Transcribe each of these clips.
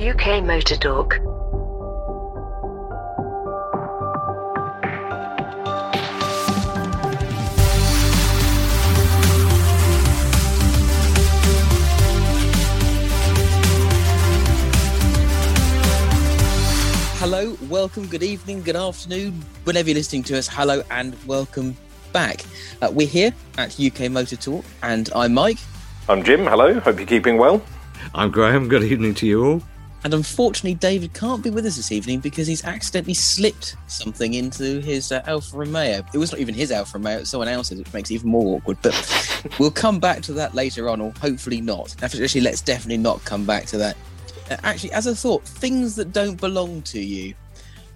UK Motor Talk. Hello, welcome, good evening, good afternoon, whenever you're listening to us. Hello and welcome back. Uh, we're here at UK Motor Talk, and I'm Mike. I'm Jim. Hello. Hope you're keeping well. I'm Graham. Good evening to you all. And unfortunately, David can't be with us this evening because he's accidentally slipped something into his uh, Alfa Romeo. It was not even his Alfa Romeo, it's someone else's, which makes it even more awkward. But we'll come back to that later on, or hopefully not. Actually, let's definitely not come back to that. Uh, actually, as a thought, things that don't belong to you.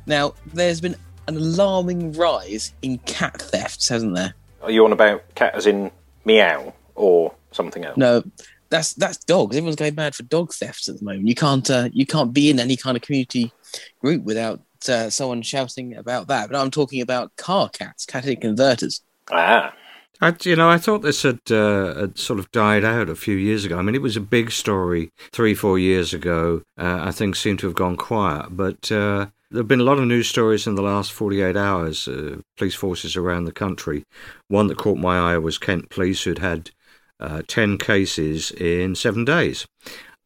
Now, there's been an alarming rise in cat thefts, hasn't there? Are you on about cat as in meow or something else? No, that's that's dogs. Everyone's going mad for dog thefts at the moment. You can't uh, you can't be in any kind of community group without uh, someone shouting about that. But I'm talking about car cats, catalytic converters. Ah. I, you know, I thought this had, uh, had sort of died out a few years ago. I mean, it was a big story three, four years ago. Uh, I think seemed to have gone quiet, but uh, there have been a lot of news stories in the last 48 hours. Uh, police forces around the country. One that caught my eye was Kent Police, who'd had uh, 10 cases in seven days.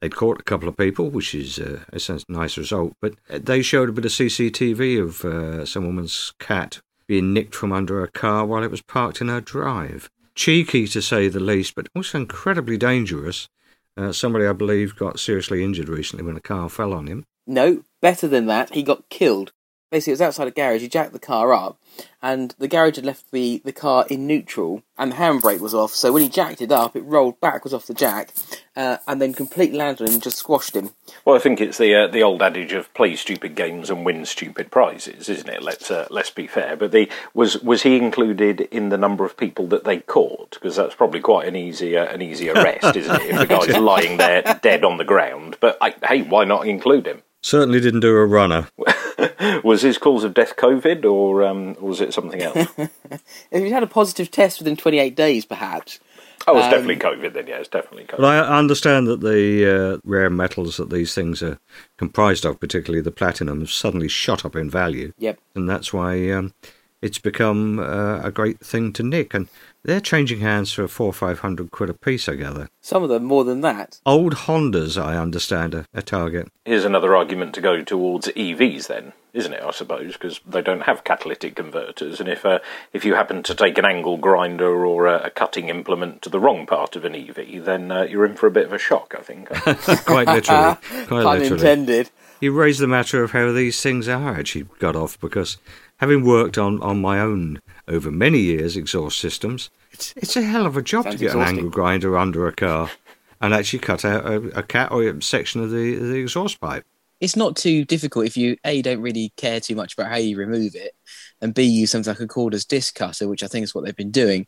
They'd caught a couple of people, which is uh, a nice result, but they showed a bit of CCTV of uh, some woman's cat being nicked from under a car while it was parked in her drive. Cheeky to say the least, but also incredibly dangerous. Uh, somebody, I believe, got seriously injured recently when a car fell on him. No, better than that, he got killed. Basically, it was outside a garage. He jacked the car up, and the garage had left the, the car in neutral, and the handbrake was off. So when he jacked it up, it rolled backwards off the jack, uh, and then completely landed him and just squashed him. Well, I think it's the uh, the old adage of play stupid games and win stupid prizes, isn't it? Let's uh, let's be fair. But the was was he included in the number of people that they caught? Because that's probably quite an easy uh, an easy arrest, isn't it? If the guy's lying there dead on the ground, but I, hey, why not include him? Certainly didn't do a runner. was his cause of death COVID or, um, was it something else? if he'd had a positive test within 28 days, perhaps. Oh, it's um, definitely COVID then, yeah, it's definitely COVID. But I understand that the uh, rare metals that these things are comprised of, particularly the platinum, have suddenly shot up in value. Yep. And that's why um, it's become uh, a great thing to nick. And they're changing hands for four or five hundred quid a piece, I gather. Some of them more than that. Old Hondas, I understand, are a target. Here's another argument to go towards EVs, then, isn't it? I suppose because they don't have catalytic converters, and if uh, if you happen to take an angle grinder or a, a, cutting implement to the wrong part of an EV, then uh, you're in for a bit of a shock. I think. Quite literally. Quite Pun literally. intended. You raised the matter of how these things are actually got off because having worked on, on my own over many years exhaust systems, it's, it's a hell of a job Sounds to get exhausting. an angle grinder under a car and actually cut out a, a cat or a section of the, the exhaust pipe. It's not too difficult if you a don't really care too much about how you remove it, and b you use something like a cordless disc cutter, which I think is what they've been doing.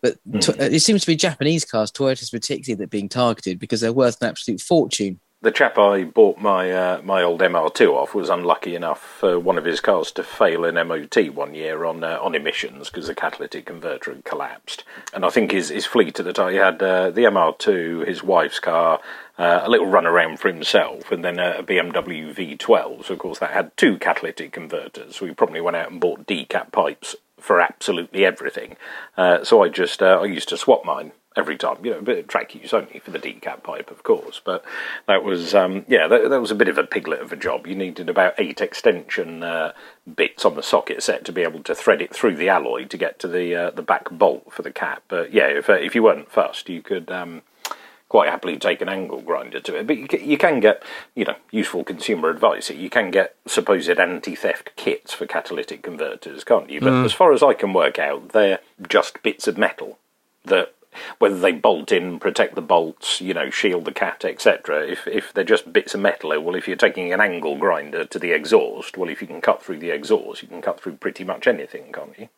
But mm. it seems to be Japanese cars, Toyotas particularly, that are being targeted because they're worth an absolute fortune the chap I bought my uh, my old MR2 off was unlucky enough for one of his cars to fail an MOT one year on uh, on emissions because the catalytic converter had collapsed. And I think his his fleet at the time he had uh, the MR2, his wife's car, uh, a little run around for himself, and then a BMW V12. So of course that had two catalytic converters. So he probably went out and bought decat pipes for absolutely everything. Uh, so I just uh, I used to swap mine every time. You know, a bit of track use only for the decat pipe, of course. But that was, um, yeah, that, that, was a bit of a piglet of a job. You needed about eight extension uh, bits on the socket set to be able to thread it through the alloy to get to the uh, the back bolt for the cap. But yeah, if uh, if you weren't fussed, you could. Um, quite happily take an angle grinder to it, but you can, you can get, you know, useful consumer advice. You can get supposed anti-theft kits for catalytic converters, can't you? But mm. as far as I can work out, they're just bits of metal that whether they bolt in, protect the bolts, you know, shield the cat, etc. If if they're just bits of metal, well, if you're taking an angle grinder to the exhaust, well, if you can cut through the exhaust, you can cut through pretty much anything, can't you?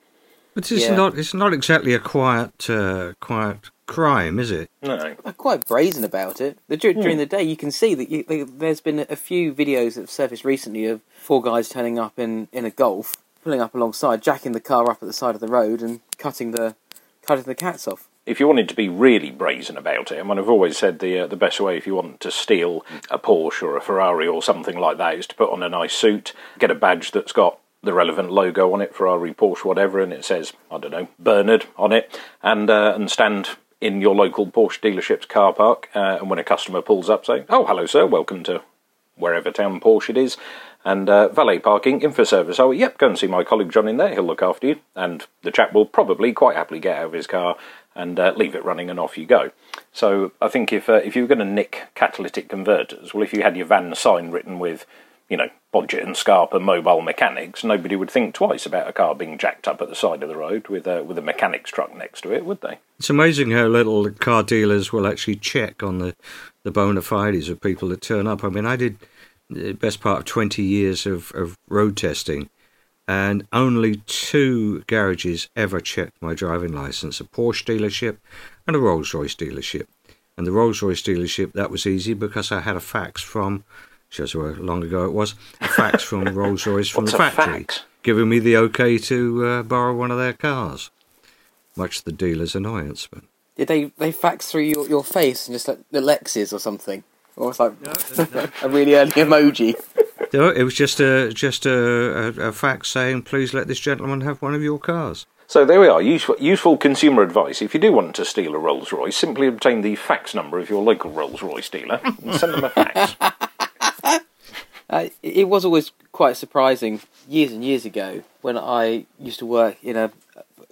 But it's yeah. not it's not exactly a quiet uh, quiet crime, is it? No, they're quite brazen about it. During hmm. the day, you can see that you, there's been a few videos that have surfaced recently of four guys turning up in, in a Golf, pulling up alongside, jacking the car up at the side of the road, and cutting the cutting the cats off. If you wanted to be really brazen about it, I mean, I've always said the uh, the best way if you want to steal a Porsche or a Ferrari or something like that is to put on a nice suit, get a badge that's got the relevant logo on it, Ferrari, Porsche, whatever, and it says I don't know Bernard on it, and uh, and stand in your local Porsche dealership's car park, uh, and when a customer pulls up, say, "Oh, hello, sir, welcome to wherever town Porsche it is." And uh, valet parking, info service. Oh, yep, go and see my colleague John in there. He'll look after you. And the chap will probably quite happily get out of his car and uh, leave it running, and off you go. So I think if uh, if you were going to nick catalytic converters, well, if you had your van sign written with, you know, Bodgett and Scarp Scarpa mobile mechanics, nobody would think twice about a car being jacked up at the side of the road with a with a mechanic's truck next to it, would they? It's amazing how little car dealers will actually check on the the bona fides of people that turn up. I mean, I did the best part of twenty years of, of road testing and only two garages ever checked my driving license a Porsche dealership and a Rolls Royce dealership. And the Rolls Royce dealership, that was easy because I had a fax from, shows how long ago it was, a fax from Rolls Royce from the factory fax? giving me the okay to uh, borrow one of their cars. Much to the dealer's annoyance, but. Did they they fax through your, your face and just like the Lexus or something? Or it's like a really early emoji. No, it was just a just a, a, a fax saying, "Please let this gentleman have one of your cars." So there we are, useful, useful consumer advice. If you do want to steal a Rolls Royce, simply obtain the fax number of your local Rolls Royce dealer and send them a fax. Uh, it was always quite surprising years and years ago when I used to work in a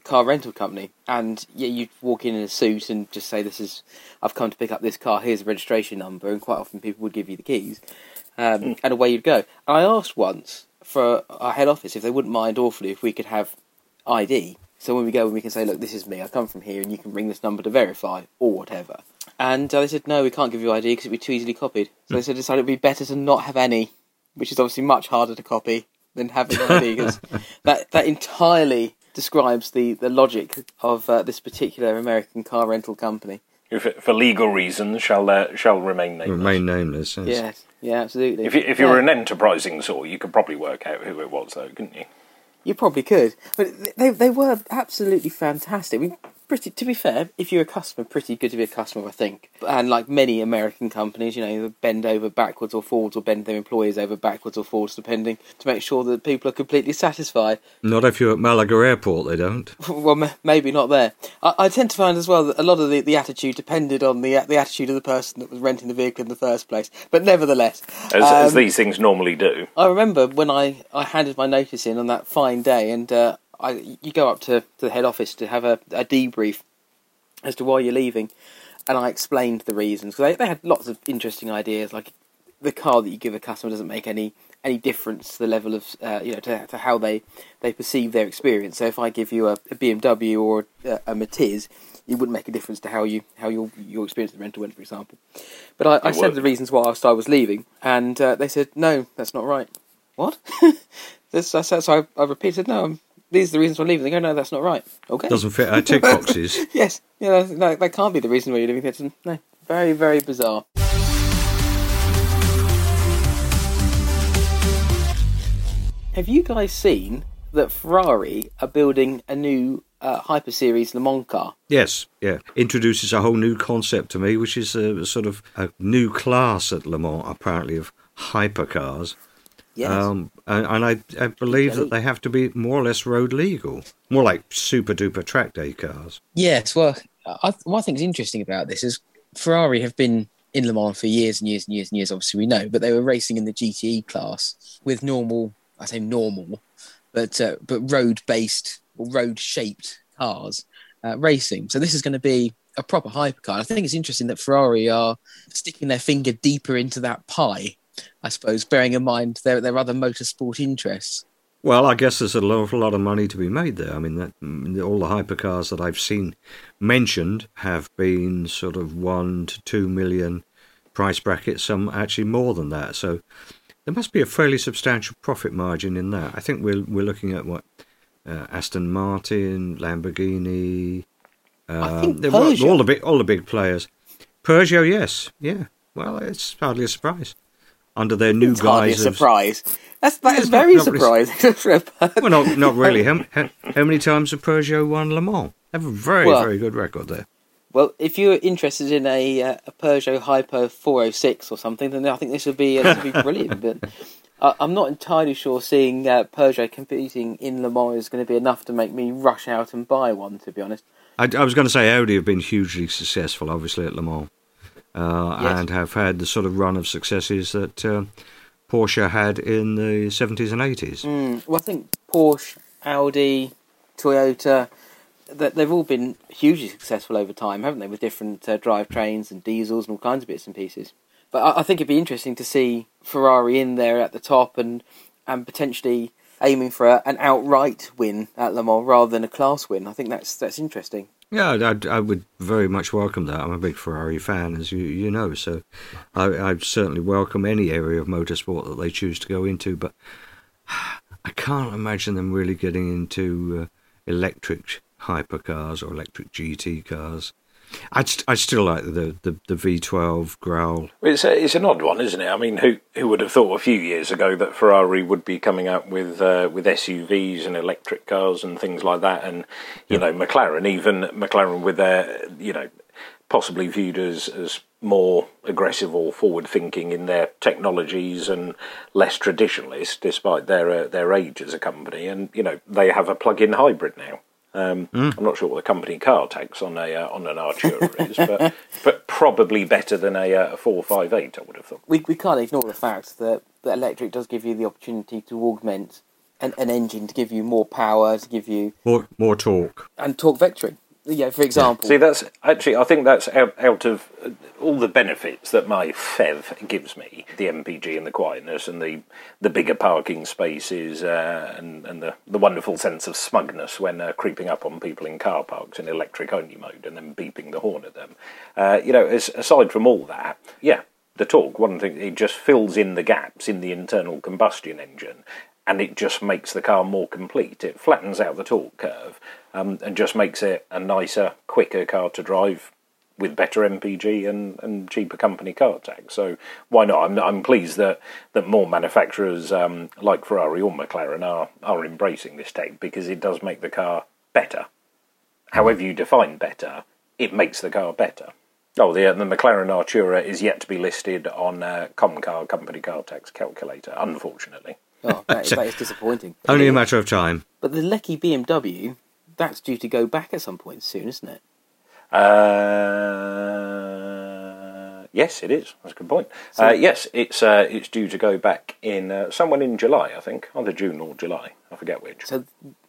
car rental company, and yeah, you'd walk in in a suit and just say, "This is, I've come to pick up this car. Here's a registration number," and quite often people would give you the keys, um, and away you'd go. And I asked once for our head office if they wouldn't mind awfully if we could have ID. So when we go, we can say, "Look, this is me. I come from here, and you can ring this number to verify or whatever." And uh, they said, "No, we can't give you ID because it'd be too easily copied." So they said, "Decided it'd be better to not have any." Which is obviously much harder to copy than having ID because that that entirely describes the, the logic of uh, this particular American car rental company. If it, for legal reasons, shall uh, shall remain nameless. Remain nameless. Yes. Yes, yeah, absolutely. If you, if you Yeah. were an enterprising sort, you could probably work out who it was, though, couldn't you? You probably could, but they they were absolutely fantastic. I mean, pretty to be fair, if you're a customer, pretty good to be a customer, I think. And like many American companies, you know, bend over backwards or forwards, or bend their employees over backwards or forwards, depending, to make sure that people are completely satisfied. Not if you're at Malaga Airport, they don't. well, m- maybe not there. I, I tend to find as well that a lot of the, the attitude depended on the the attitude of the person that was renting the vehicle in the first place. But nevertheless, As, as um, these things normally do. I remember when I, I handed my notice in on that fine day, and uh, I you go up to, to the head office to have a, a debrief as to why you're leaving, and I explained the reasons because they, they had lots of interesting ideas, like the car that you give a customer doesn't make any any difference to the level of uh, you know to, to how they they perceive their experience. So if I give you a, a BMW or a, a Matiz, it wouldn't make a difference to how you how your your experience of the rental went, for example. But I, I said the reasons why I was leaving, and uh, they said no, that's not right. What? this, I said, so I, I repeated, no, um, these are the reasons I'm leaving. They go, no, that's not right. Okay. Doesn't fit our tick boxes. yes, know, no, that can't be the reason why you're leaving. It's, no, very, very bizarre. Have you guys seen that Ferrari are building a new uh, Hyper Series Le Mans car? Yes, yeah. Introduces a whole new concept to me, which is a, sort of a new class at Le Mans, apparently, of hypercars. Yes. Um, and and I, I believe that they have to be more or less road legal, more like super duper track day cars. Yes, well, I, what I think is interesting about this is Ferrari have been in Le Mans for years and years and years and years. Obviously, we know, but they were racing in the GTE class with normal, I say normal, but uh, but road based or road shaped cars uh, racing. So this is going to be a proper hypercar. I think it's interesting that Ferrari are sticking their finger deeper into that pie. I suppose, bearing in mind their their other motorsport interests. Well, I guess there's an awful lot of money to be made there. I mean, that, mm, all the hypercars that I've seen mentioned have been sort of one to two million price bracket, some actually more than that. So there must be a fairly substantial profit margin in that. I think we're we're looking at what uh, Aston Martin, Lamborghini, I think um, Peugeot. all the big all the big players. Peugeot, yes, yeah. Well, it's hardly a surprise under their new It's hardly a guise of surprise. That's that It's is very not really- surprising. well, not not really. How, how, how many times have Peugeot won Le Mans? They have a very Well- very good record there. Well, if you're interested in a, uh, a Peugeot Hyper 406 or something, then I think this would be uh, this would be brilliant. but I, I'm not entirely sure seeing uh, Peugeot competing in Le Mans is going to be enough to make me rush out and buy one. To be honest, I, I was going to say Audi have been hugely successful, obviously at Le Mans, uh, Yes. and have had the sort of run of successes that uh, Porsche had in the seventies and eighties. mm, well, I think Porsche, Audi, Toyota. That they've all been hugely successful over time, haven't they? With different uh, drivetrains and diesels and all kinds of bits and pieces. But I, I think it'd be interesting to see Ferrari in there at the top and and potentially aiming for an outright win at Le Mans rather than a class win. I think that's that's interesting. Yeah, I'd, I would very much welcome that. I'm a big Ferrari fan, as you you know, so I, I'd certainly welcome any area of motorsport that they choose to go into. But I can't imagine them really getting into uh, electric hypercars or electric GT cars. I'd st- I still like the, the the V12 Growl. It's a, it's an odd one, isn't it? I mean, who who would have thought a few years ago that Ferrari would be coming out with uh, with SUVs and electric cars and things like that, and you know, McLaren, even McLaren with their you know, possibly viewed as as more aggressive or forward thinking in their technologies and less traditionalist, despite their uh, their age as a company, and you know, they have a plug-in hybrid now. Um, I'm not sure what the company car tax on a uh, on an Artura is, but but probably better than a, uh, a four five eight. I would have thought. We we can't ignore the fact that that electric does give you the opportunity to augment an, an engine to give you more power, to give you More more torque. and torque vectoring. Yeah, for example. See, that's actually I think that's out, out of uh, all the benefits that my PHEV gives me, the MPG and the quietness and the the bigger parking spaces uh, and and the the wonderful sense of smugness when uh, creeping up on people in car parks in electric only mode and then beeping the horn at them. Uh, you know, as, aside from all that, yeah, the torque. One thing it just fills in the gaps in the internal combustion engine. And it just makes the car more complete. It flattens out the torque curve um, and just makes it a nicer, quicker car to drive with better MPG and, and cheaper company car tax. So why not? I'm, I'm pleased that, that more manufacturers um, like Ferrari or McLaren are, are embracing this tech because it does make the car better. However you define better, it makes the car better. Oh, the, the McLaren Artura is yet to be listed on uh, Comcar company car tax calculator, unfortunately. oh, that, that is disappointing. Only a matter of time. But the Lecky BMW, that's due to go back at some point soon, isn't it? Uh, yes, it is. That's a good point. uh, yes, it's uh, it's due to go back in uh, someone in July, I think, either June or July. I forget which. So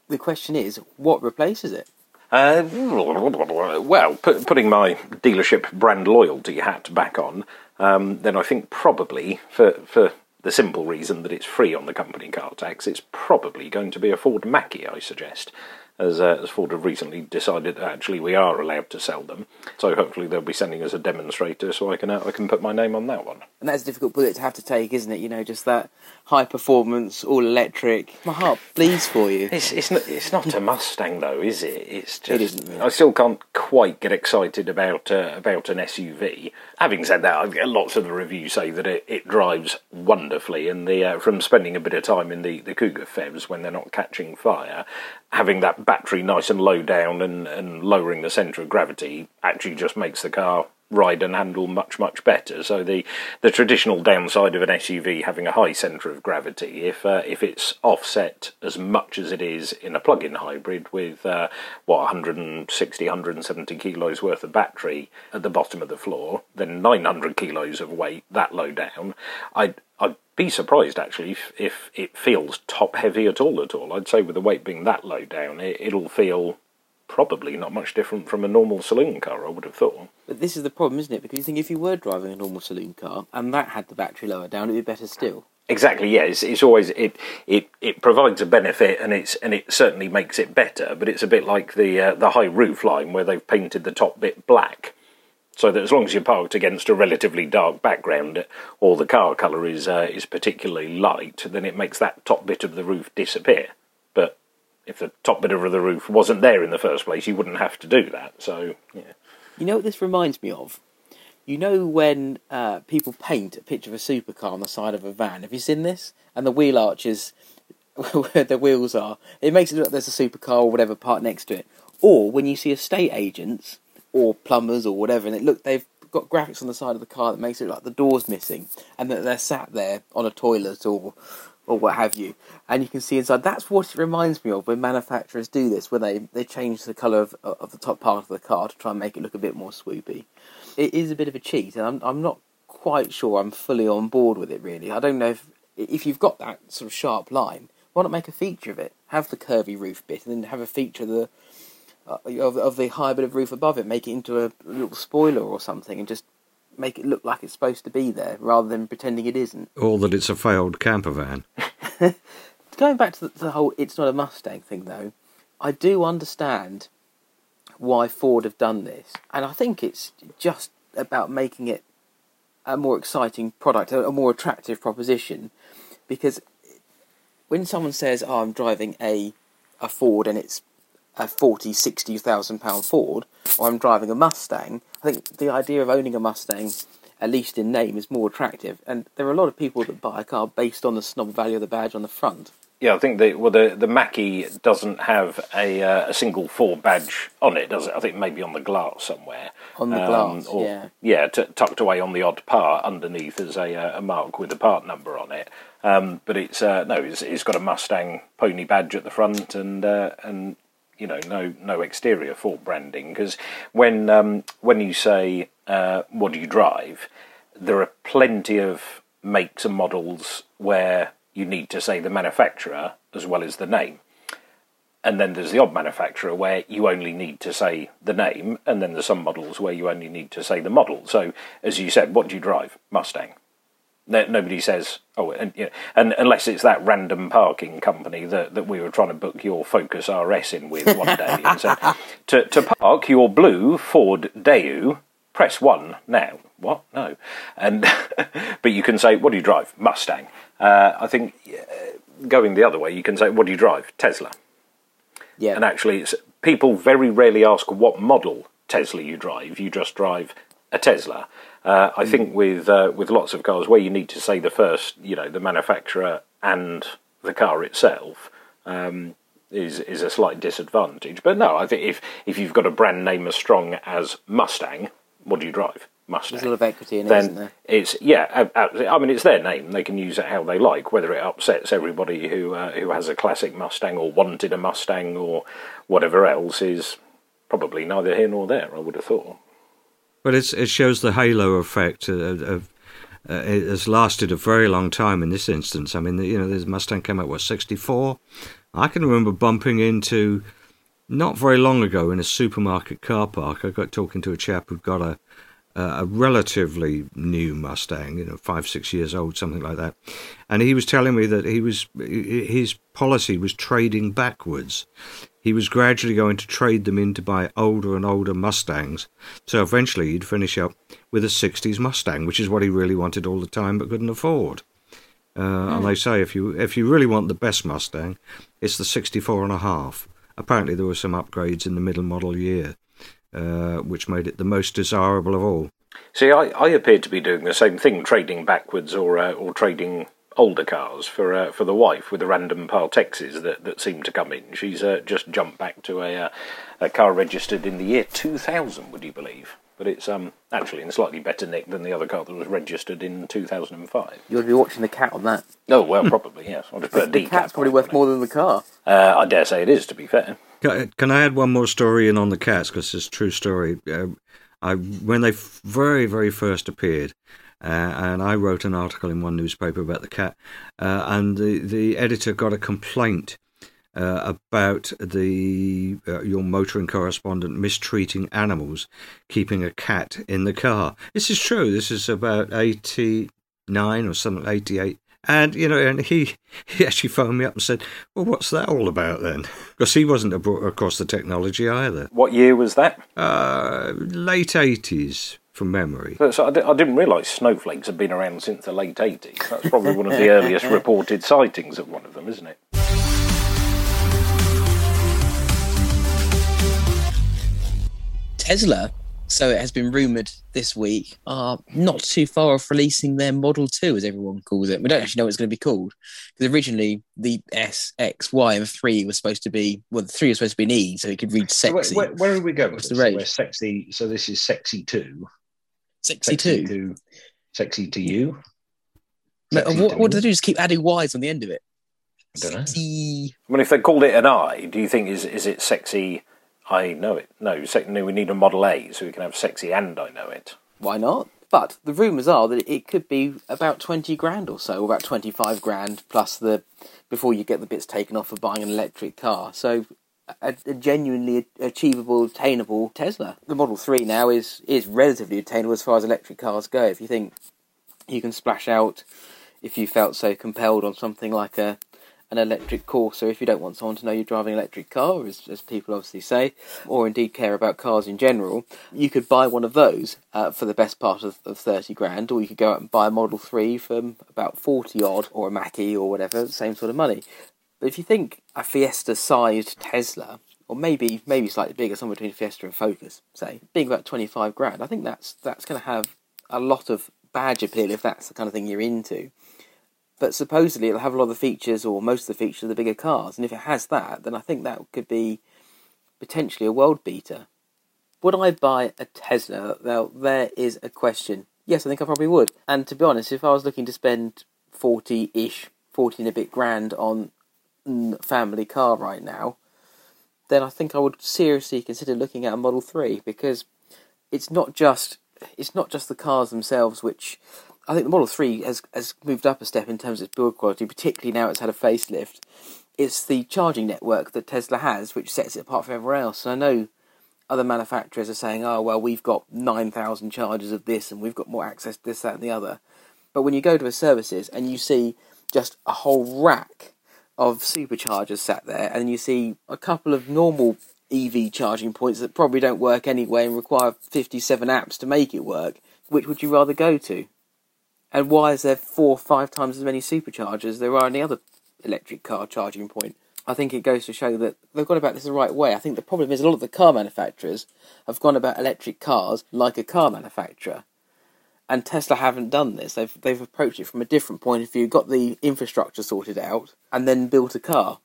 the question is, what replaces it? Uh, well, put, putting my dealership brand loyalty hat back on, um, then I think probably for for the simple reason that it's free on the company car tax, it's probably going to be a Ford Mach-E. I suggest. As, uh, as Ford have recently decided that actually we are allowed to sell them, so hopefully they'll be sending us a demonstrator so I can uh, I can put my name on that one. And that's a difficult bullet to have to take, isn't it? You know, just that high performance, all electric. My heart bleeds for you. It's it's not, it's not a Mustang though, is it? It's just It isn't, yeah. I still can't quite get excited about uh, about an SUV. Having said that, I get lots of the reviews say that it, it drives wonderfully, and the uh, from spending a bit of time in the the Kuga PHEVs when they're not catching fire, having that battery nice and low down and and lowering the centre of gravity actually just makes the car ride and handle much much better. So the the traditional downside of an SUV having a high centre of gravity, if uh, if it's offset as much as it is in a plug-in hybrid with uh, what 160 170 kilos worth of battery at the bottom of the floor, then 900 kilos of weight that low down, I'd I'd be surprised actually if, if it feels top heavy at all at all. I'd say with the weight being that low down, it, it'll feel probably not much different from a normal saloon car. I would have thought. But this is the problem, isn't it? Because you think if you were driving a normal saloon car and that had the battery lower down, it'd be better still. Exactly. Yeah, it's, it's always it, it it provides a benefit, and it's and it certainly makes it better. But it's a bit like the uh, the high roof line where they've painted the top bit black, so that as long as you're parked against a relatively dark background, or the car colour is uh, is particularly light, then it makes that top bit of the roof disappear. But if the top bit of the roof wasn't there in the first place, you wouldn't have to do that. So yeah. You know what this reminds me of? You know when uh, people paint a picture of a supercar on the side of a van? Have you seen this? And the wheel arches where the wheels are, it makes it look like there's a supercar or whatever part next to it. Or when you see estate agents or plumbers or whatever, and it look they've got graphics on the side of the car that makes it look like the door's missing, and that they're sat there on a toilet or or what have you, and you can see inside. That's what it reminds me of when manufacturers do this, where they, they change the colour of, of the top part of the car to try and make it look a bit more swoopy. It is a bit of a cheat, and I'm I'm not quite sure I'm fully on board with it. Really, I don't know if if you've got that sort of sharp line, why not make a feature of it? Have the curvy roof bit, and then have a feature of the uh, of, of the high bit of roof above it, make it into a little spoiler or something, and just make it look like it's supposed to be there, rather than pretending it isn't. Or that it's a failed camper van. Going back to the, the whole "it's not a Mustang" thing, though, I do understand why Ford have done this, and I think it's just about making it a more exciting product, a, a more attractive proposition, because when someone says, "Oh, I'm driving a a Ford and it's a 40, 60,000 pound Ford, or I'm driving a Mustang," I think the idea of owning a Mustang, at least in name, is more attractive. And there are a lot of people that buy a car based on the snob value of the badge on the front. Yeah, I think the well the the Mach-E doesn't have a uh, a single Ford badge on it, does it? I think maybe on the glass somewhere. On the Um, glass, or, yeah. yeah, t- tucked away on the odd part underneath as a uh, a mark with a part number on it. Um, but it's uh, no, it's, it's got a Mustang pony badge at the front and uh, and you know no no exterior Ford branding because when um, when you say uh, what do you drive, there are plenty of makes and models where you need to say the manufacturer as well as the name. And then there's the odd manufacturer where you only need to say the name, and then there's some models where you only need to say the model. So, as you said, what do you drive? Mustang. No- Nobody says, oh, and, yeah, and unless it's that random parking company that, that we were trying to book your Focus RS in with one day and to, to park your blue Ford Daewoo, press one now. What? No. And but you can say, what do you drive? Mustang. Uh, I think uh, going the other way, you can say, what do you drive? Tesla. Yeah, And actually, it's, people very rarely ask what model Tesla you drive. You just drive a Tesla. Uh, I think with uh, with lots of cars where you need to say the first, you know, the manufacturer and the car itself. Um, is is a slight disadvantage, but no, I think if if you've got a brand name as strong as Mustang, what do you drive? Mustang there's a lot of equity in then isn't there? it's yeah. I mean, it's their name; they can use it how they like. Whether it upsets everybody who uh, who has a classic Mustang or wanted a Mustang or whatever else is probably neither here nor there. I would have thought. But it's, it shows the halo effect of. of uh, it has lasted a very long time in this instance. I mean, you know, this Mustang came out what sixty four. I can remember bumping into not very long ago in a supermarket car park. I got talking to a chap who'd got a a relatively new Mustang, you know, five six years old, something like that, and he was telling me that he was his policy was trading backwards. He was gradually going to trade them in to buy older and older Mustangs. So eventually he'd finish up with a 60s Mustang, which is what he really wanted all the time but couldn't afford. Uh, And they say if you if you really want the best Mustang, it's the 64 and a half. Apparently there were some upgrades in the middle model year, uh, which made it the most desirable of all. See, I, I appear to be doing the same thing, trading backwards or uh, or trading older cars for uh, for the wife with the random Partexes that, that seem to come in. She's uh, just jumped back to a uh, a car registered in the year 2000, would you believe? But it's um actually in slightly better nick than the other car that was registered in 2005. You ought to be watching the cat on that. Oh well, probably yes. I'll just put a The cat's probably worth more than the car. Uh, I dare say it is. To be fair. Can can I add one more story in on the cats because it's a true story? Uh, I when they very very first appeared, and I wrote an article in one newspaper about the cat, uh, and the the editor got a complaint. Uh, about the uh, your motoring correspondent mistreating animals, keeping a cat in the car. This is true. This is about eighty nine or something, eighty eight. And you know, and he he actually phoned me up and said, "Well, what's that all about then?" Because he wasn't across the technology either. What year was that? Uh, late eighties, from memory. So, so I, di- I didn't realise snowflakes had been around since the late 80s. That's probably one of the earliest reported sightings of one of them, isn't it? Tesla so it has been rumoured this week, are not too far off releasing their Model 2, as everyone calls it. We don't actually know what it's going to be called. Because originally the S, X, Y, and 3 was supposed to be, well, the 3 was supposed to be an E, so it could read So where, sexy. where, where are we going? What's with the this? rate? We're sexy. So this is sexy two. Sexy 2. to sexy to you. No, Sexy what, what do they do? Just keep adding Ys on the end of it. I don't know. Sexy. I mean, if they called it an I, do you think is is it sexy? I know it. No, sec- no, we need a Model A so we can have sexy and I know it. Why not? But the rumours are that it could be about 20 grand or so, or about 25 grand plus the before you get the bits taken off for buying an electric car. So a, a genuinely achievable, attainable Tesla. The Model 3 now is, is relatively attainable as far as electric cars go. If you think you can splash out, if you felt so compelled on something like a an electric Corsa if you don't want someone to know you're driving an electric car, as, as people obviously say, or indeed care about cars in general, you could buy one of those uh, for the best part of, of 30 grand, or you could go out and buy a Model 3 for about 40 odd, or a Mach-E or whatever, same sort of money. But if you think a Fiesta sized Tesla, or maybe maybe slightly bigger, somewhere between Fiesta and Focus, say, being about 25 grand, I think that's that's going to have a lot of badge appeal if that's the kind of thing you're into but supposedly it'll have a lot of the features or most of the features of the bigger cars. And if it has that, then I think that could be potentially a world beater. Would I buy a Tesla? Well, there is a question. Yes, I think I probably would. And to be honest, if I was looking to spend 40 ish, 40 and a bit grand on family car right now, then I think I would seriously consider looking at a Model 3 because it's not just it's not just the cars themselves which I think the Model 3 has, has moved up a step in terms of its build quality, particularly now it's had a facelift. It's the charging network that Tesla has which sets it apart from everyone else. And I know other manufacturers are saying, oh, well, we've got 9,000 chargers of this and we've got more access to this, that, and the other. But when you go to a services and you see just a whole rack of superchargers sat there, and you see a couple of normal EV charging points that probably don't work anyway and require 57 apps to make it work, which would you rather go to? And why is there four or five times as many superchargers there are any other electric car charging point? I think it goes to show that they've gone about this the right way. I think the problem is a lot of the car manufacturers have gone about electric cars like a car manufacturer. And Tesla haven't done this. They've they've approached it from a different point of view, got the infrastructure sorted out, and then built a car.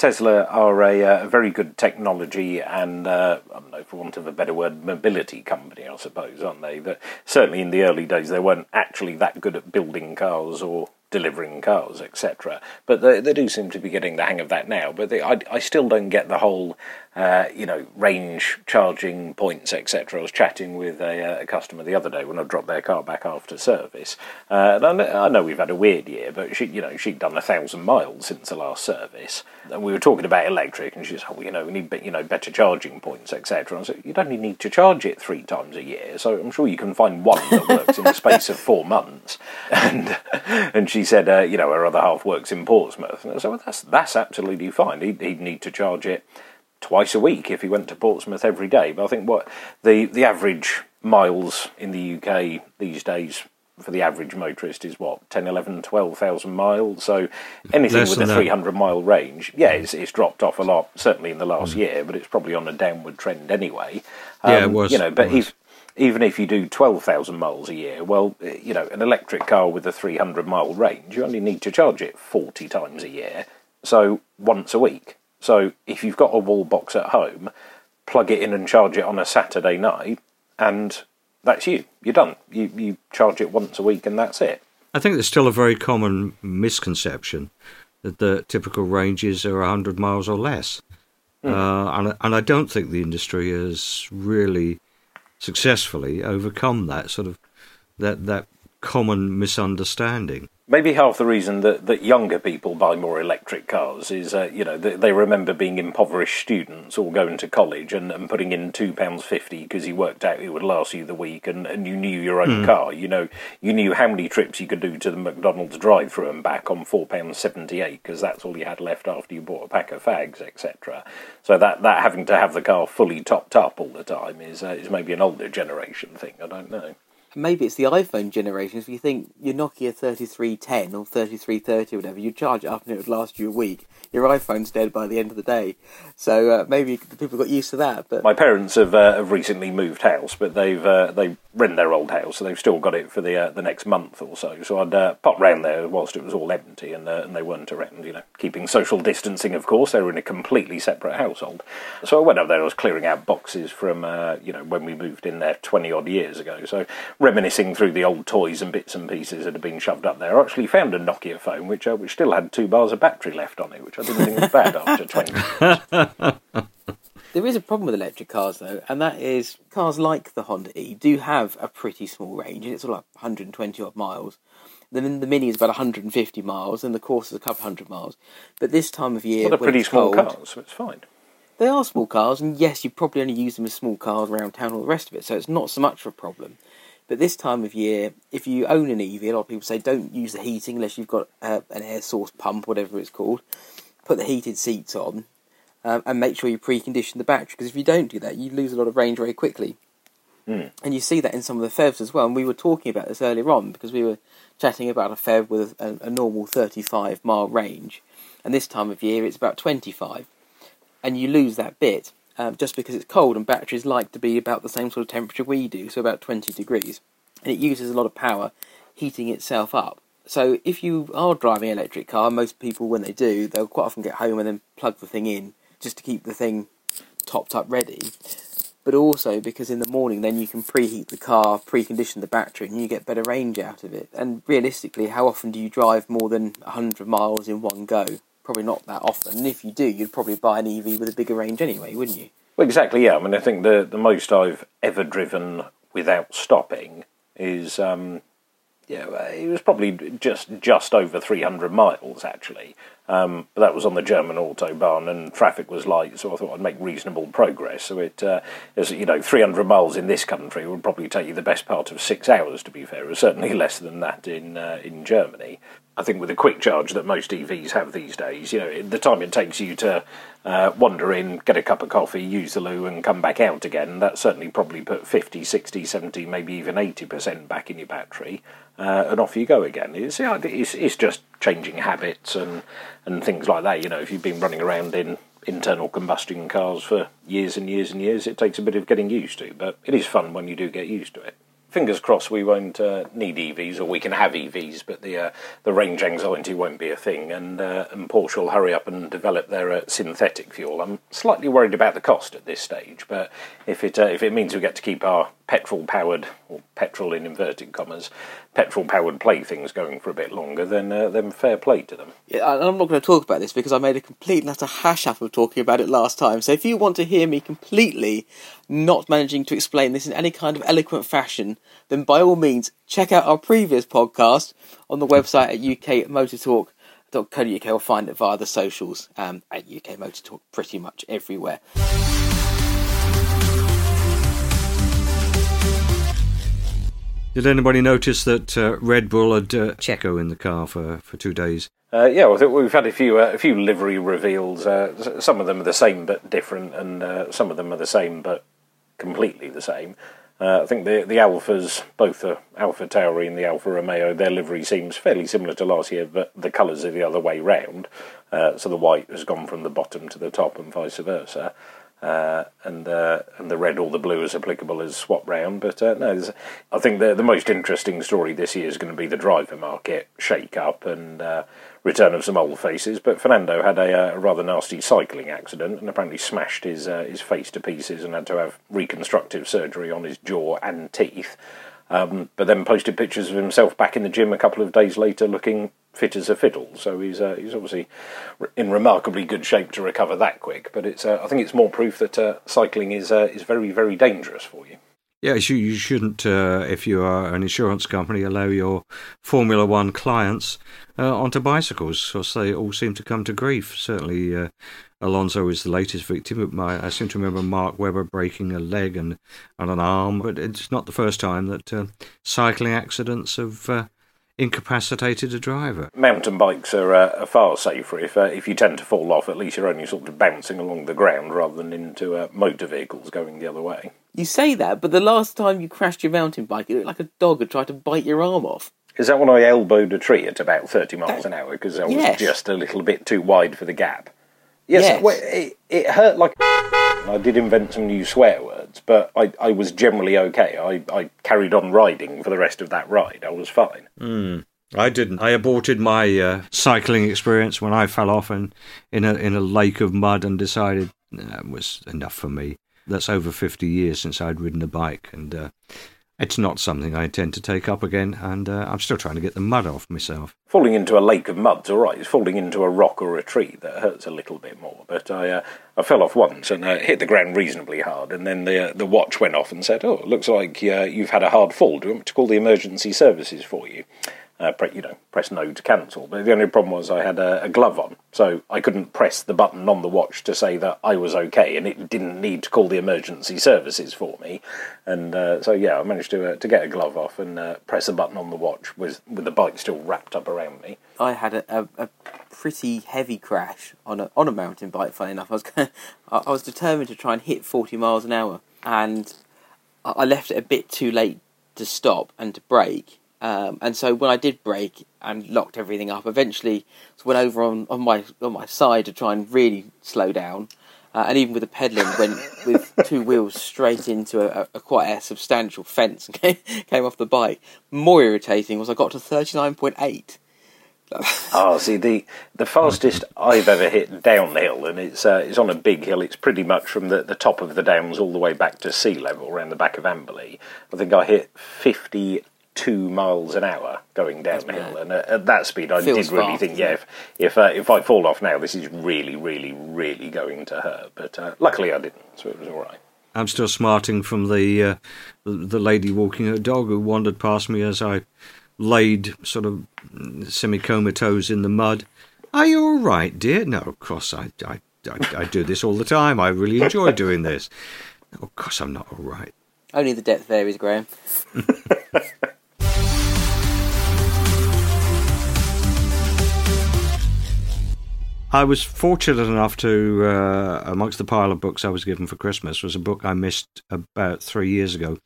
Tesla are a, uh, very good technology and, uh, I don't know, for want of a better word, mobility company, I suppose, aren't they? But certainly in the early days, they weren't actually that good at building cars or delivering cars, etc. But they, they do seem to be getting the hang of that now. But they, I, I still don't get the whole, uh, you know, range charging points, etc. I was chatting with a, uh, a customer the other day when I dropped their car back after service. Uh, and I know, I know we've had a weird year, but she, you know, she'd done a thousand miles since the last service, and we were talking about electric, and she said, "Oh, you know, we need, you know, better charging points, etc." I said, "You'd only need to charge it three times a year, so I'm sure you can find one that works in the space of four months." And and she said, uh, "You know, her other half works in Portsmouth," and I said, "Well, that's that's absolutely fine. He'd, he'd need to charge it." twice a week if he went to Portsmouth every day. But I think what the the average miles in the UK these days for the average motorist is what 10 11 12,000 miles so anything Less with a than that. 300 mile range yeah it's, it's dropped off a lot certainly in the last year but it's probably on a downward trend anyway Um, Yeah, it was, you know but it was. if even if you do 12,000 miles a year, well, you know, an electric car with a 300 mile range, you only need to charge it 40 times a year, so once a week. So if you've got a wall box at home, plug it in and charge it on a Saturday night, and that's you. You're done. You, you charge it once a week, and that's it. I think there's still a very common misconception that the typical ranges are 100 miles or less. Uh, and, and I don't think the industry has really successfully overcome that sort of that that common misunderstanding. Maybe half the reason that, that younger people buy more electric cars is, uh, you know, they, they remember being impoverished students or going to college and, and putting in £2.50 because you worked out it would last you the week and, and you knew your own car. You know, you knew how many trips you could do to the McDonald's drive through and back on £4.78 because that's all you had left after you bought a pack of fags, etc. So that, that having to have the car fully topped up all the time is, uh, is maybe an older generation thing. I don't know. Maybe it's the iPhone generation. If you think your Nokia 3310 or 3330 or whatever, you charge it up and it would last you a week. Your iPhone's dead by the end of the day. So uh, maybe the people got used to that. But My parents have, uh, have recently moved house, but they've uh, they rent their old house, so they've still got it for the uh, the next month or so. So I'd uh, pop round there whilst it was all empty, and uh, and they weren't around. You know, keeping social distancing, of course. They were in a completely separate household. So I went up there. I was clearing out boxes from you know when we moved in there twenty odd years ago. So reminiscing through the old toys and bits and pieces that had been shoved up there. I actually found a Nokia phone which uh, which still had two bars of battery left on it, which I didn't think was bad after twenty. Years. There is a problem with electric cars though, and that is cars like the Honda E do have a pretty small range, and it's all like 120 odd miles. Then the Mini is about 150 miles, and the Corsa is a couple hundred miles. But this time of year, Well, they're pretty small cold, cars, so it's fine. They are small cars, and yes, you probably only use them as small cars around town, all the rest of it. So it's not so much of a problem. But this time of year, if you own an EV, a lot of people say don't use the heating unless you've got uh, an air source pump, whatever it's called. Put the heated seats on, um, and make sure you precondition the battery. Because if you don't do that, you lose a lot of range very quickly. Mm. And you see that in some of the PHEVs as well. And we were talking about this earlier on because we were chatting about a PHEV with a, a normal 35 mile range, and this time of year it's about 25, and you lose that bit um, just because it's cold and batteries like to be about the same sort of temperature we do, so about 20 degrees, and it uses a lot of power heating itself up. So if you are driving an electric car, most people when they do, they'll quite often get home and then plug the thing in just to keep the thing topped up ready. But also because in the morning then you can preheat the car, precondition the battery, and you get better range out of it. And realistically, how often do you drive more than 100 miles in one go? Probably not that often. And if you do, you'd probably buy an EV with a bigger range anyway, wouldn't you? Well, exactly. Yeah. I mean, I think the the most I've ever driven without stopping is um, yeah, it was probably just just over three hundred miles actually. Um, but that was on the German autobahn, and traffic was light, so I thought I'd make reasonable progress. So it, uh, is, you know, 300 miles in this country would probably take you the best part of six hours. To be fair, it was certainly less than that in uh, in Germany. I think with the quick charge that most EVs have these days, you know, the time it takes you to uh, wander in, get a cup of coffee, use the loo, and come back out again, that certainly probably put 50, 60, 70, maybe even 80% back in your battery, uh, and off you go again. It's, it's, it's just changing habits and, and things like that. You know, if you've been running around in internal combustion cars for years and years and years, it takes a bit of getting used to, but it is fun when you do get used to it fingers crossed we won't uh, need EVs, or we can have EVs, but the uh, the range anxiety won't be a thing, and uh, and Porsche will hurry up and develop their uh, synthetic fuel. I'm slightly worried about the cost at this stage, but if it uh, if it means we get to keep our petrol powered or petrol in inverted commas petrol powered playthings going for a bit longer, then uh, then fair play to them. Yeah, and I'm not going to talk about this because I made a complete and utter hash up of talking about it last time. So if you want to hear me completely not managing to explain this in any kind of eloquent fashion, then by all means check out our previous podcast on the website at ukmotortalk.co.uk or find it via the socials um, at UK Motor Talk pretty much everywhere. Did anybody notice that uh, Red Bull had uh, Checo in the car for, for two days? Uh, yeah, we've had a few uh, a few livery reveals. Uh, some of them are the same but different, and uh, some of them are the same but completely the same. I think the the Alphas, both the Alpha Tauri and the Alfa Romeo, their livery seems fairly similar to last year, but the colours are the other way round. So the white has gone from the bottom to the top, and vice versa. Uh, and uh, and the red or the blue is applicable as swap round. But uh, no, I think the the most interesting story this year is going to be the driver market shake up and uh, return of some old faces. But Fernando had a, uh, rather nasty cycling accident and apparently smashed his uh, his face to pieces and had to have reconstructive surgery on his jaw and teeth. Um, but then posted pictures of himself back in the gym a couple of days later, looking fit as a fiddle. So he's uh, he's obviously in remarkably good shape to recover that quick. But it's uh, I think it's more proof that uh, cycling is uh, is very very dangerous for you. Yes, you, you shouldn't, uh, if you are an insurance company, allow your Formula One clients uh, onto bicycles, because they all seem to come to grief. Certainly, uh, Alonso is the latest victim. My, I seem to remember Mark Webber breaking a leg and, and an arm, but it's not the first time that uh, cycling accidents have uh, incapacitated a driver. Mountain bikes are, uh, are far safer. If uh, if you tend to fall off, at least you're only sort of bouncing along the ground rather than into uh, motor vehicles going the other way. You say that, but the last time you crashed your mountain bike, it looked like a dog had tried to bite your arm off. Is that when I elbowed a tree at about 30 miles an hour because I was Yes. just a little bit too wide for the gap? Yes, Yes. well, it, it hurt like. I did invent some new swear words, but I, I was generally okay. I, I carried on riding for the rest of that ride. I was fine. I didn't. I aborted my uh, cycling experience when I fell off and in a in a lake of mud and decided that was enough for me. That's over fifty years since I'd ridden a bike, and uh, it's not something I intend to take up again. And uh, I'm still trying to get the mud off myself. Falling into a lake of mud's all right. It's falling into a rock or a tree that hurts a little bit more. But I uh, I fell off once and uh, hit the ground reasonably hard, and then the uh, the watch went off and said, "Oh, looks like uh, you've had a hard fall. Do you want me to call the emergency services for you?" Uh, pre- you know, press no to cancel. But the only problem was I had a, a glove on, so I couldn't press the button on the watch to say that I was okay, and it didn't need to call the emergency services for me. And uh, so, yeah, I managed to uh, to get a glove off and uh, press a button on the watch with with the bike still wrapped up around me. I had a, a, a pretty heavy crash on a on a mountain bike. Funny enough, I was going I was determined to try and hit forty miles an hour, and I left it a bit too late to stop and to brake. Um, and so when I did break and locked everything up, eventually went over on, on my on my side to try and really slow down. Uh, and even with the pedalling, went with two wheels straight into a, a quite a substantial fence and came, came off the bike. More irritating was I got to thirty nine point eight. Oh, see the the fastest I've ever hit downhill, and it's uh, it's on a big hill. It's pretty much from the, the top of the downs all the way back to sea level around the back of Amberley. I think I hit fifty two miles an hour going downhill, and at, at that speed, I Feels did really fast, think, yeah, if if, uh, if I fall off now, this is really, really, really going to hurt. But uh, luckily, I didn't, so it was all right. I'm still smarting from the uh, the, the lady walking her dog who wandered past me as I laid sort of semi comatose in the mud. Are you all right, dear? No, of course I, I, I, I do this all the time. I really enjoy doing this. Of course I'm not all right. Only the depth varies, Graham. I was fortunate enough to, uh, amongst the pile of books I was given for Christmas, was a book I missed about three years ago,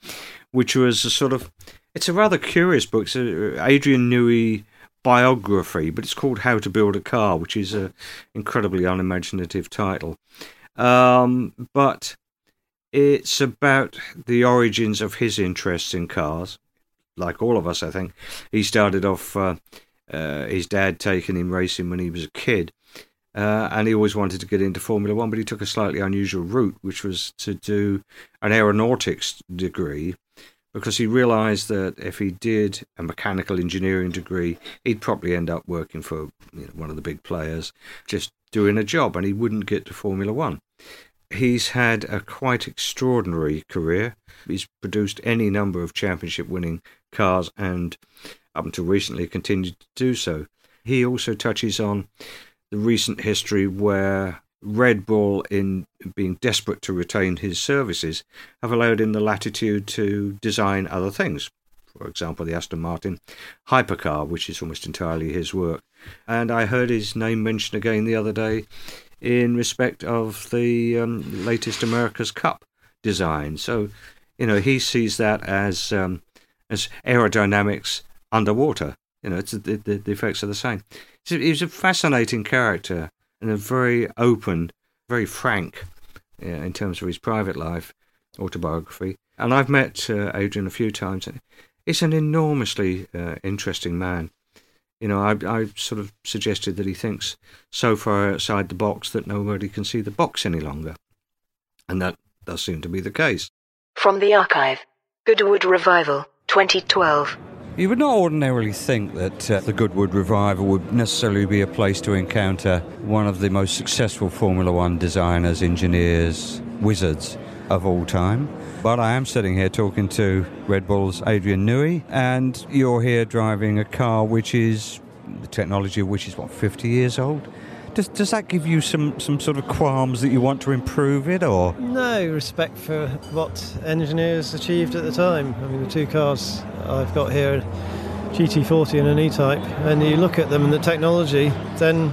which was a sort of, it's a rather curious book. It's a Adrian Newey biography, but it's called How to Build a Car, which is an incredibly unimaginative title. Um, but it's about the origins of his interest in cars. Like all of us, I think. He started off, uh, uh, his dad taking him racing when he was a kid. Uh, and he always wanted to get into Formula One, but he took a slightly unusual route, which was to do an aeronautics degree, because he realised that if he did a mechanical engineering degree, he'd probably end up working for you know, one of the big players, just doing a job, and he wouldn't get to Formula One. He's had a quite extraordinary career. He's produced any number of championship winning cars and up until recently continued to do so. He also touches on the recent history where Red Bull, in being desperate to retain his services, have allowed him the latitude to design other things. For example, the Aston Martin hypercar, which is almost entirely his work. And I heard his name mentioned again the other day in respect of the um, latest America's Cup design. So, you know, he sees that as um, as aerodynamics underwater. You know, the, the, the effects are the same. So he's a fascinating character and a very open, very frank yeah, in terms of his private life autobiography. And I've met uh, Adrian a few times. He's an enormously uh, interesting man. You know, I, I sort of suggested that he thinks so far outside the box that nobody can see the box any longer. And that does seem to be the case. From the archive, Goodwood Revival, 2012. You would not ordinarily think that uh, the Goodwood Revival would necessarily be a place to encounter one of the most successful Formula One designers, engineers, wizards of all time. But I am sitting here talking to Red Bull's Adrian Newey, and you're here driving a car which is the technology of which is what 50 years old. Does, does that give you some, some sort of qualms that you want to improve it, or No respect for what engineers achieved at the time. I mean, the two cars I've got here, GT40 and an E-Type, and you look at them and the technology, then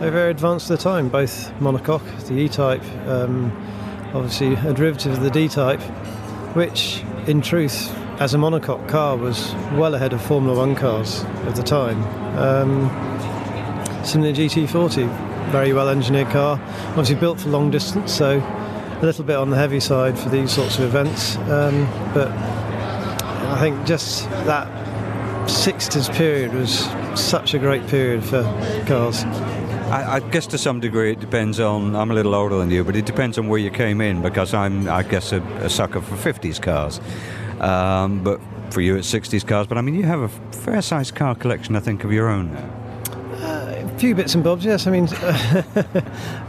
they're very advanced at the time. Both monocoque, the E-Type, um, obviously a derivative of the D-Type, which in truth, as a monocoque car, was well ahead of Formula One cars of the time. Um, similar GT40, very well engineered car, obviously built for long distance, so a little bit on the heavy side for these sorts of events. Um, but I think just that 60s period was such a great period for cars. I, I guess to some degree it depends on. I'm a little older than you, but it depends on where you came in because I'm, I guess, a, a sucker for 50s cars. Um, but for you, it's 60s cars. But I mean, you have a fair sized car collection, I think, of your own. A few bits and bobs, yes. I mean, uh,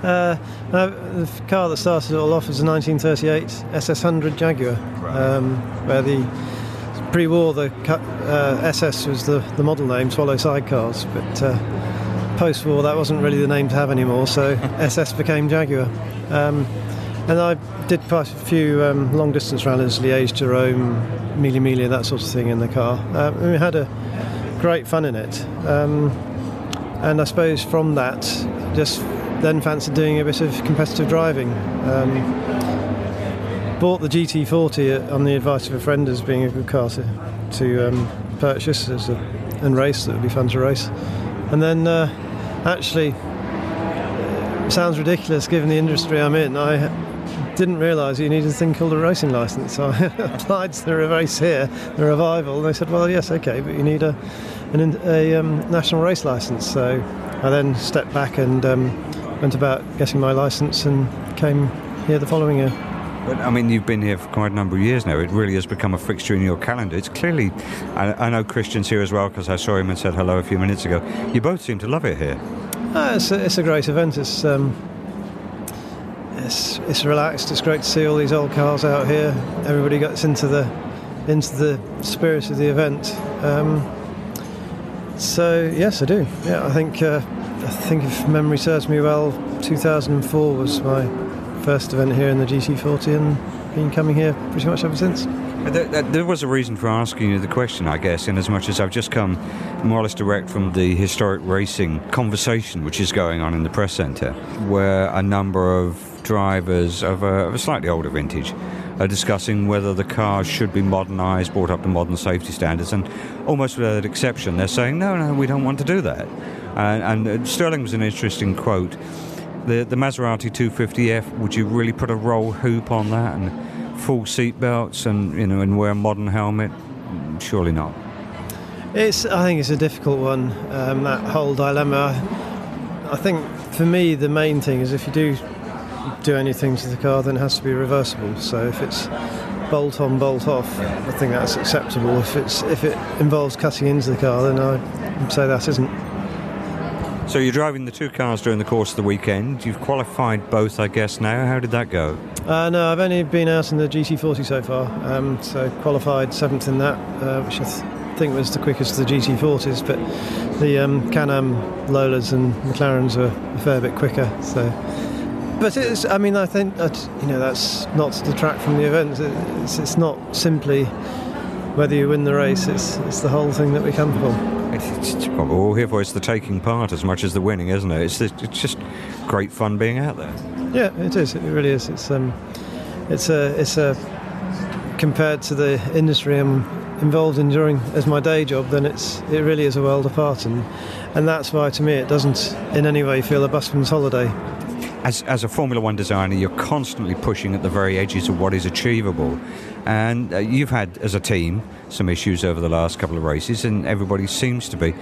uh, the car that started it all off was a 1938 SS100 Jaguar, um, where the pre-war the uh, SS was the, the model name, Swallow Sidecars, but uh, post-war that wasn't really the name to have anymore, so SS became Jaguar. Um, and I did quite a few um, long distance rallies, Liège to Rome, Mille Miglia, that sort of thing in the car. Uh, and we had a great fun in it. Um, and I suppose from that, just then fancied doing a bit of competitive driving. Um, bought the GT40 on the advice of a friend as being a good car to, to um, purchase as a, and race. That would be fun to race. And then uh, actually, sounds ridiculous given the industry I'm in. I didn't realise you needed a thing called a racing licence. So I applied to the race here, the revival, and they said, "Well, yes, okay, but you need a an, a um, national race license. So I then stepped back and um, went about getting my licence and came here the following year. But I mean, you've been here for quite a number of years now. It really has become a fixture in your calendar. It's clearly, I, I know Christian's here as well because I saw him and said hello a few minutes ago. You both seem to love it here. Ah, it's, a, it's a great event. It's, um, it's it's relaxed. It's great to see all these old cars out here. Everybody gets into the into the spirit of the event. Um, so yes, I do. Yeah, I think uh, I think if memory serves me well, 2004 was my first event here in the GT40, and been coming here pretty much ever since. There, there- there was a reason for asking you the question, I guess, in as much as I've just come more or less direct from the historic racing conversation which is going on in the press centre, where a number of drivers of a, of a slightly older vintage are discussing whether the cars should be modernised, brought up to modern safety standards, and almost without exception, they're saying, no, no, we don't want to do that. And, and uh, Stirling was an interesting quote. The, the Maserati 250F, would you really put a roll hoop on that and full seat belts and you know and wear a modern helmet? Surely not. It's. I think it's a difficult one. Um, that whole dilemma. I think for me the main thing is if you do do anything to the car, then it has to be reversible. So if it's bolt on, bolt off, I think that's acceptable. If it's if it involves cutting into the car, then I'd say that isn't. So you're driving the two cars during the course of the weekend. You've qualified both, I guess. Now, how did that go? Uh, no, I've only been out in the GT40 so far. Um, so qualified seventh in that, uh, which I th- think was the quickest of the GT40s. But the um, Can-Am Lolas and McLarens were a fair bit quicker. So, but it's. I mean, I think that you know that's not to detract from the event. It's, it's not simply whether you win the race. It's it's the whole thing that we come for. It's, it's, what we're all here for. It's the taking part as much as the winning, isn't it? It's, it's just great fun being out there. Yeah, it is. It really is. It's um, it's a it's a compared to the industry I'm involved in during as my day job, then it's it really is a world apart, and and that's why to me it doesn't in any way feel a busman's holiday. As, as a Formula One designer, you're constantly pushing at the very edges of what is achievable. And uh, you've had, as a team, some issues over the last couple of races, and everybody seems to be.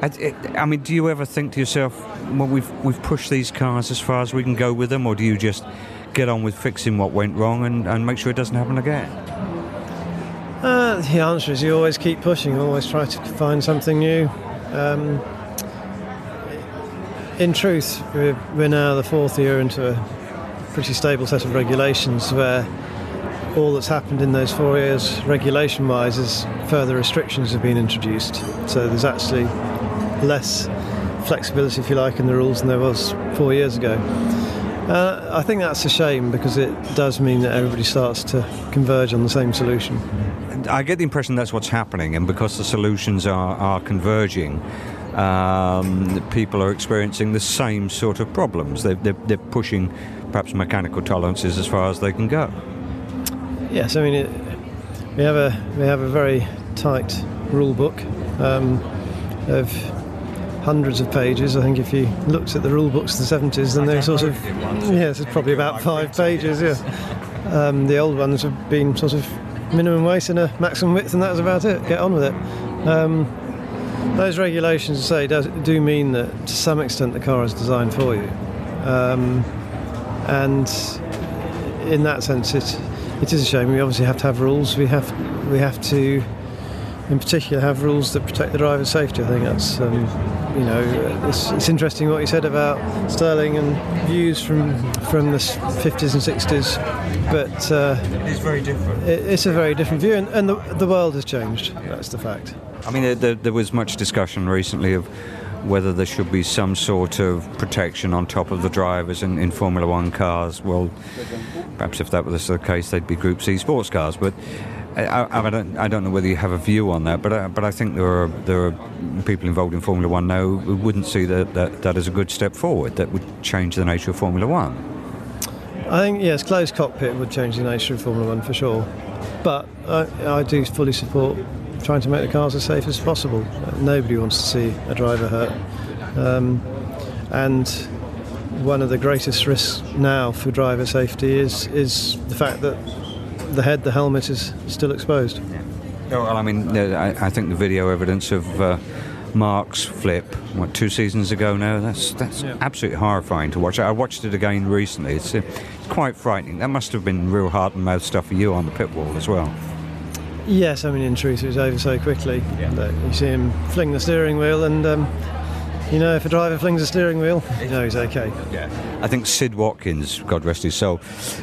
I, mean, do you ever think to yourself, well, we've, we've pushed these cars as far as we can go with them, or do you just get on with fixing what went wrong and, and make sure it doesn't happen again? Uh, the answer is you always keep pushing, always try to find something new. Um, in truth, we're, now the fourth year into a pretty stable set of regulations where all that's happened in those four years, regulation wise, is further restrictions have been introduced. So there's actually less flexibility, if you like, in the rules than there was four years ago. Uh, I think that's a shame because it does mean that everybody starts to converge on the same solution. I get the impression that's what's happening, and because the solutions are, are converging, um, people are experiencing the same sort of problems. They're, they're, they're pushing perhaps mechanical tolerances as far as they can go. Yes, I mean it, we have a we have a very tight rule book um, of hundreds of pages. I think if you looked at the rule books of the 70s, then they're sort of yes, it's probably about five pages. Yeah, um, the old ones have been sort of minimum weight and a maximum width, and that was about it. Get on with it. Um, those regulations, say, does, do mean that to some extent the car is designed for you, um, and in that sense, it it is a shame. We obviously have to have rules. We have we have to, in particular, have rules that protect the driver's safety. I think that's um, you know it's, it's interesting what you said about Stirling and views from from the 50s and 60s, but uh, It's very different. it, it's a very different view, and, and the, the world has changed. That's the fact. I mean, there, there, there was much discussion recently of whether there should be some sort of protection on top of the drivers in, in Formula One cars. Well, perhaps if that was the case, they'd be Group C sports cars. But I, I, don't, I don't know whether you have a view on that. But I, but I think there are there are people involved in Formula One now who wouldn't see that, that, that as a good step forward. That would change the nature of Formula One. I think yes, closed cockpit would change the nature of Formula One for sure, but I, I do fully support trying to make the cars as safe as possible. Nobody wants to see a driver hurt, um, and one of the greatest risks now for driver safety is is the fact that the head, the helmet, is still exposed. Oh, well, I mean, I, think the video evidence of uh, Mark's flip, what, two seasons ago now, that's that's Yeah. absolutely horrifying to watch. I watched it again recently. It's, uh, it's quite frightening. That must have been real heart and mouth stuff for you on the pit wall as well. Yes, I mean in truth it was over so quickly that you see him fling the steering wheel, and um, you know if a driver flings the steering wheel, you know he's okay. Yeah. I think Sid Watkins, God rest his soul,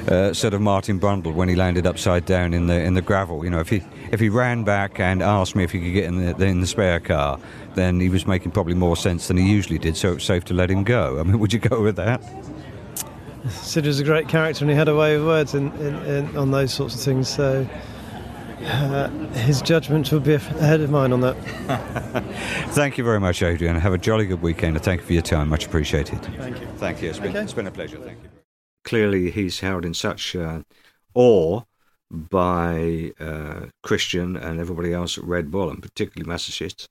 uh, said of Martin Brundle when he landed upside down in the in the gravel. You know, if he if he ran back and asked me if he could get in the in the spare car, then he was making probably more sense than he usually did. So it's safe to let him go. I mean, would you go with that? Sid was a great character, and he had a way of words in, in, in, on those sorts of things. So uh, his judgment would be ahead of mine on that. Thank you very much, Adrian. Have a jolly good weekend, and thank you for your time. Much appreciated. Thank you. Thank you. It's been, Okay. it's been a pleasure. Thank you. Clearly, he's held in such uh, awe by uh, Christian and everybody else at Red Bull, and particularly Mateschitz,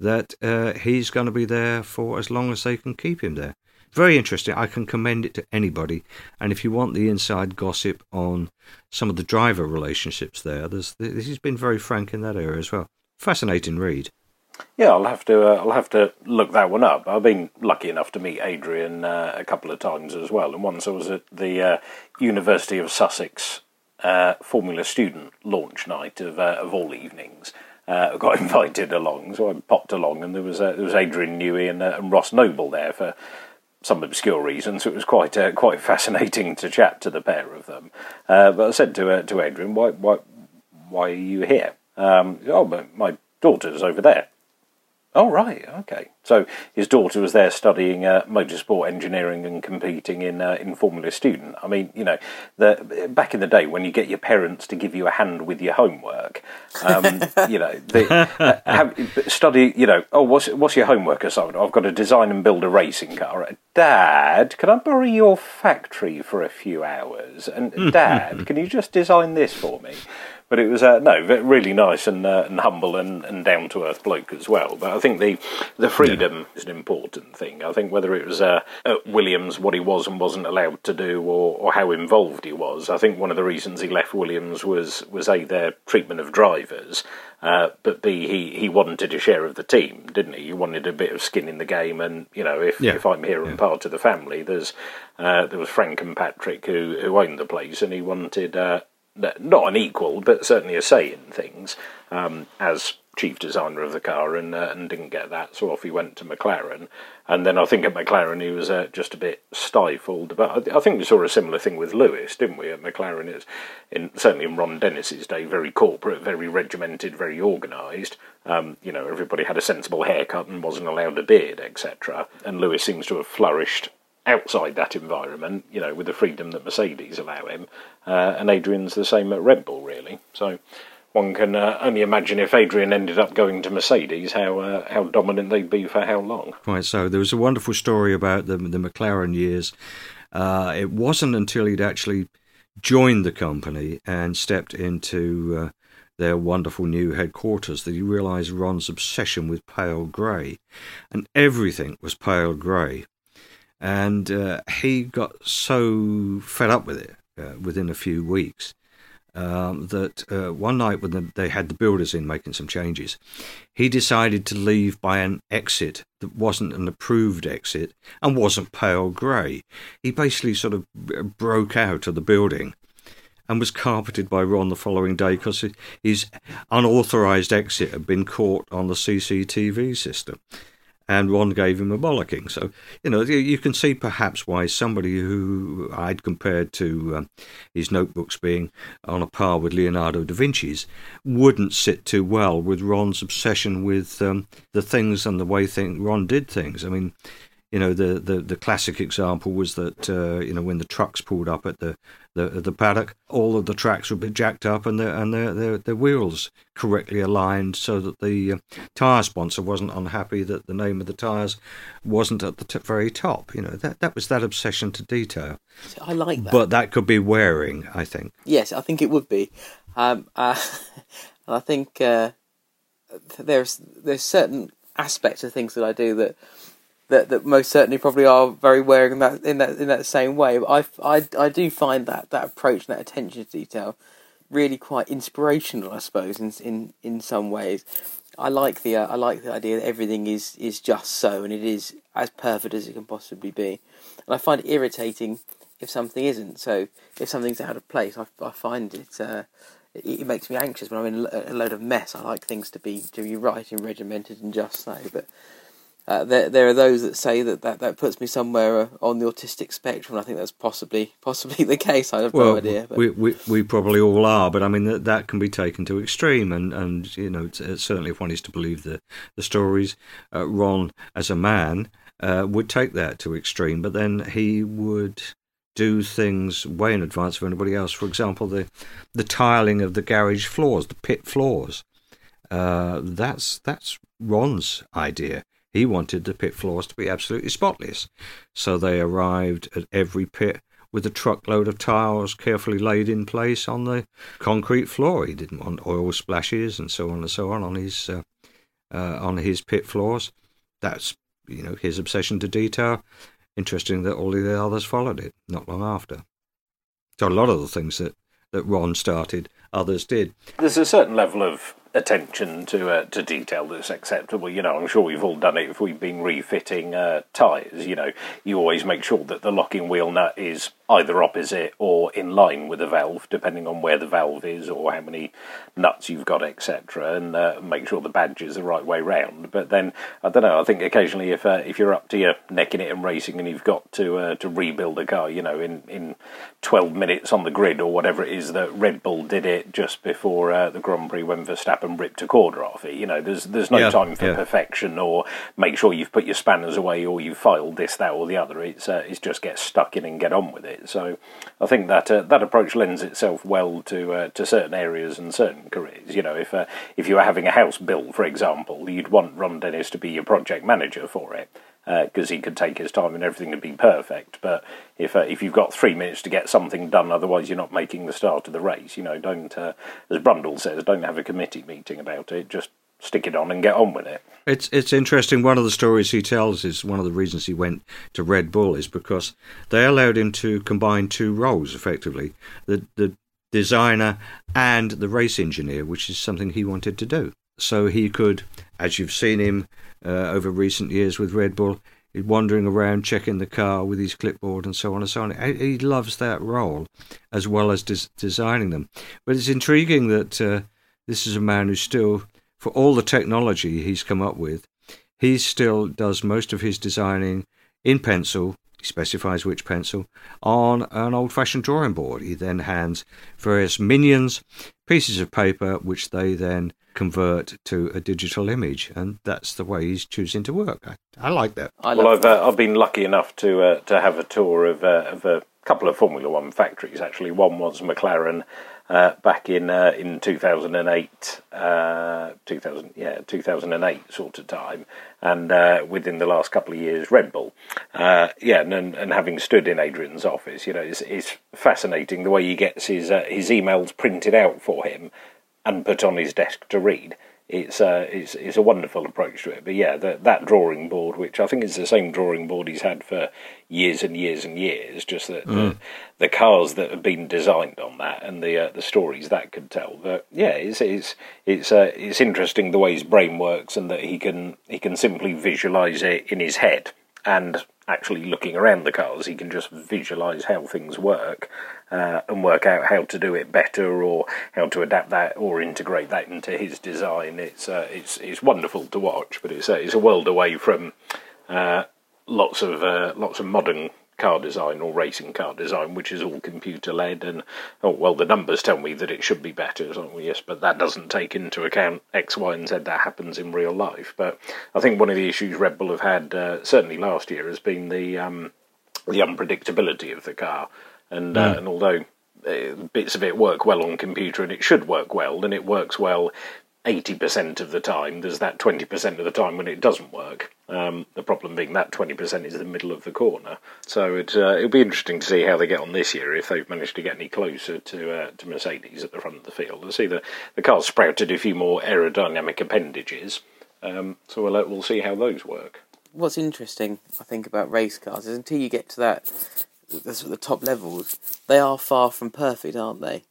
that uh, he's going to be there for as long as they can keep him there. Very interesting. I can commend it to anybody. And if you want the inside gossip on some of the driver relationships there, there's, he's been very frank in that area as well. Fascinating read. Yeah, I'll have to. Uh, I'll have to look that one up. I've been lucky enough to meet Adrian uh, a couple of times as well, and once I was at the uh, University of Sussex uh, Formula Student launch night of uh, of all evenings. Uh, I got invited along, so I popped along, and there was there was Adrian Newey and, and Ross Noble there for some obscure reason. So it was quite uh, quite fascinating to chat to the pair of them. Uh, but I said to uh, to Adrian, "Why why why are you here?" Um, oh, my daughter's over there. Oh right, okay. So his daughter was there studying uh, motorsport engineering and competing in uh, in Formula Student. I mean, you know, the back in the day when you get your parents to give you a hand with your homework, um, you know, the, uh, have, study. You know, oh, what's what's your homework assignment? I've got to design and build a racing car. Dad, can I borrow your factory for a few hours? And Dad, can you just design this for me? But it was uh, no, really nice and uh, and humble and, and down to earth bloke as well. But I think the the freedom is an important thing. I think whether it was uh, at Williams what he was and wasn't allowed to do, or, or how involved he was. I think one of the reasons he left Williams was was a their treatment of drivers, uh, but b he he wanted a share of the team, didn't he? He wanted a bit of skin in the game, and you know if Yeah. if I'm here and part of the family, there's uh, there was Frank and Patrick who who owned the place, and he wanted. Uh, not an equal, but certainly a say in things um, as chief designer of the car, and uh, and didn't get that, so off he went to McLaren. And then I think at McLaren he was uh, just a bit stifled. But I, I think we saw a similar thing with Lewis, didn't we? At McLaren, it's in certainly in Ron Dennis's day, very corporate, very regimented, very organised. Um, you know, everybody had a sensible haircut and wasn't allowed a beard, etc. And Lewis seems to have flourished outside that environment, you know, with the freedom that Mercedes allow him. Uh, and Adrian's the same at Red Bull, really. So one can uh, only imagine if Adrian ended up going to Mercedes, how uh, how dominant they'd be for how long. Quite so. There was a wonderful story about the, the McLaren years. Uh, it wasn't until he'd actually joined the company and stepped into uh, their wonderful new headquarters that he realized Ron's obsession with pale grey. And everything was pale grey. And uh, he got so fed up with it uh, within a few weeks um, that uh, one night when the, they had the builders in making some changes, he decided to leave by an exit that wasn't an approved exit and wasn't pale grey. He basically sort of broke out of the building and was carpeted by Ron the following day because his unauthorised exit had been caught on the CCTV system. And Ron gave him a bollocking. So, you know, you can see perhaps why somebody who I'd compared to um, his notebooks being on a par with Leonardo da Vinci's wouldn't sit too well with Ron's obsession with um, the things and the way thing, Ron did things. I mean, you know the, the, the classic example was that uh, you know when the trucks pulled up at the, the the paddock, all of the tracks would be jacked up and the and their their, their wheels correctly aligned so that the uh, tire sponsor wasn't unhappy that the name of the tires wasn't at the t- very top. You know that that was that obsession to detail. I like that. But that could be wearing, I think. Yes, I think it would be. Um, uh, I think uh, there's there's certain aspects of things that I do that that, that most certainly probably are very wearing in that in that in that same way. But I, I, I do find that that approach, and that attention to detail, really quite inspirational. I suppose in in in some ways, I like the uh, I like the idea that everything is is just so and it is as perfect as it can possibly be. And I find it irritating if something isn't. So if something's out of place, I, I find it. Uh, it, it makes me anxious when I'm in a load of mess. I like things to be to be right and regimented and just so. But uh, there, there are those that say that, that that puts me somewhere uh, on the autistic spectrum. I think that's possibly possibly the case. I have well, no idea. But. We, we we probably all are, but I mean that that can be taken to extreme, and and you know certainly if one is to believe the the stories, uh, Ron as a man uh, would take that to extreme, but then he would do things way in advance of anybody else. For example, the the tiling of the garage floors, the pit floors. Uh, that's that's Ron's idea. He wanted the pit floors to be absolutely spotless. So they arrived at every pit with a truckload of tiles carefully laid in place on the concrete floor. He didn't want oil splashes and so on and so on on his uh, uh, on his pit floors. That's you know his obsession to detail. Interesting that all the others followed it not long after. So a lot of the things that that Ron started, others did. There's a certain level of attention to uh, to detail that's acceptable. You know, I'm sure we've all done it if we've been refitting uh, tyres. You know, you always make sure that the locking wheel nut is either opposite or in line with the valve, depending on where the valve is or how many nuts you've got, etc., and uh, make sure the badge is the right way round. But then I don't know. I think occasionally, if uh, if you're up to your neck in it and racing, and you've got to uh, to rebuild a car, you know, in in 12 minutes on the grid or whatever it is that Red Bull did it just before uh, the Grand Prix when Verstappen ripped a quarter off it. You know, there's there's no Yeah, time for yeah. perfection or make sure you've put your spanners away or you've filed this, that, or the other. It's uh, it's just get stuck in and get on with it. So I think that uh, that approach lends itself well to uh, to certain areas and certain careers. You know, if uh, if you were having a house built, for example, you'd want Ron Dennis to be your project manager for it because he could take his time and everything would be perfect. But if uh, if you've got three minutes to get something done, otherwise you're not making the start of the race. You know, don't uh, as Brundle says, don't have a committee meeting about it. Just stick it on and get on with it. It's it's interesting. One of the stories he tells is one of the reasons he went to Red Bull is because they allowed him to combine two roles effectively: the the designer and the race engineer, which is something he wanted to do. So he could, as you've seen him uh, over recent years with Red Bull, he's wandering around checking the car with his clipboard and so on and so on. He loves that role as well as des- designing them. But it's intriguing that uh, this is a man who still for all the technology he's come up with, he still does most of his designing in pencil. He specifies which pencil on an old fashioned drawing board. He then hands various minions pieces of paper, which they then convert to a digital image. And that's the way he's choosing to work. I, I like that. I Well, I've uh, I've been lucky enough to uh, to have a tour of uh, of a couple of Formula One factories. Actually, one was McLaren, uh, back in uh, in 2008, uh, 2000 yeah 2008 sort of time, and uh, within the last couple of years, Red Bull. Uh, yeah, and, and having stood in Adrian's office, you know, it's, it's fascinating the way he gets his uh, his emails printed out for him and put on his desk to read it's uh, it's it's a wonderful approach to it. But yeah, the, that drawing board, which I think is the same drawing board he's had for years and years and years, just that Mm. the, the cars that have been designed on that and the uh, the stories that could tell. But yeah, it's it's it's uh, it's interesting the way his brain works and that he can he can simply visualize it in his head and actually looking around the cars, he can just visualize how things work uh, and work out how to do it better or how to adapt that or integrate that into his design. It's uh, it's it's wonderful to watch, but it's uh, it's a world away from uh, lots of uh, lots of modern car design or racing car design, which is all computer led. And oh well, the numbers tell me that it should be better. So, yes, but that doesn't take into account X, Y, and Z that happens in real life. But I think one of the issues Red Bull have had uh, certainly last year has been the um, the unpredictability of the car. And uh, and although uh, bits of it work well on computer and it should work well, and it works well 80% of the time, there's that 20% of the time when it doesn't work. Um, the problem being that 20% is the middle of the corner. So it, uh, it'll be interesting to see how they get on this year if they've managed to get any closer to uh, to Mercedes at the front of the field. I see the, the car's sprouted a few more aerodynamic appendages. Um, so we'll, uh, we'll see how those work. What's interesting, I think, about race cars is until you get to that, sort of the top levels, they are far from perfect, aren't they?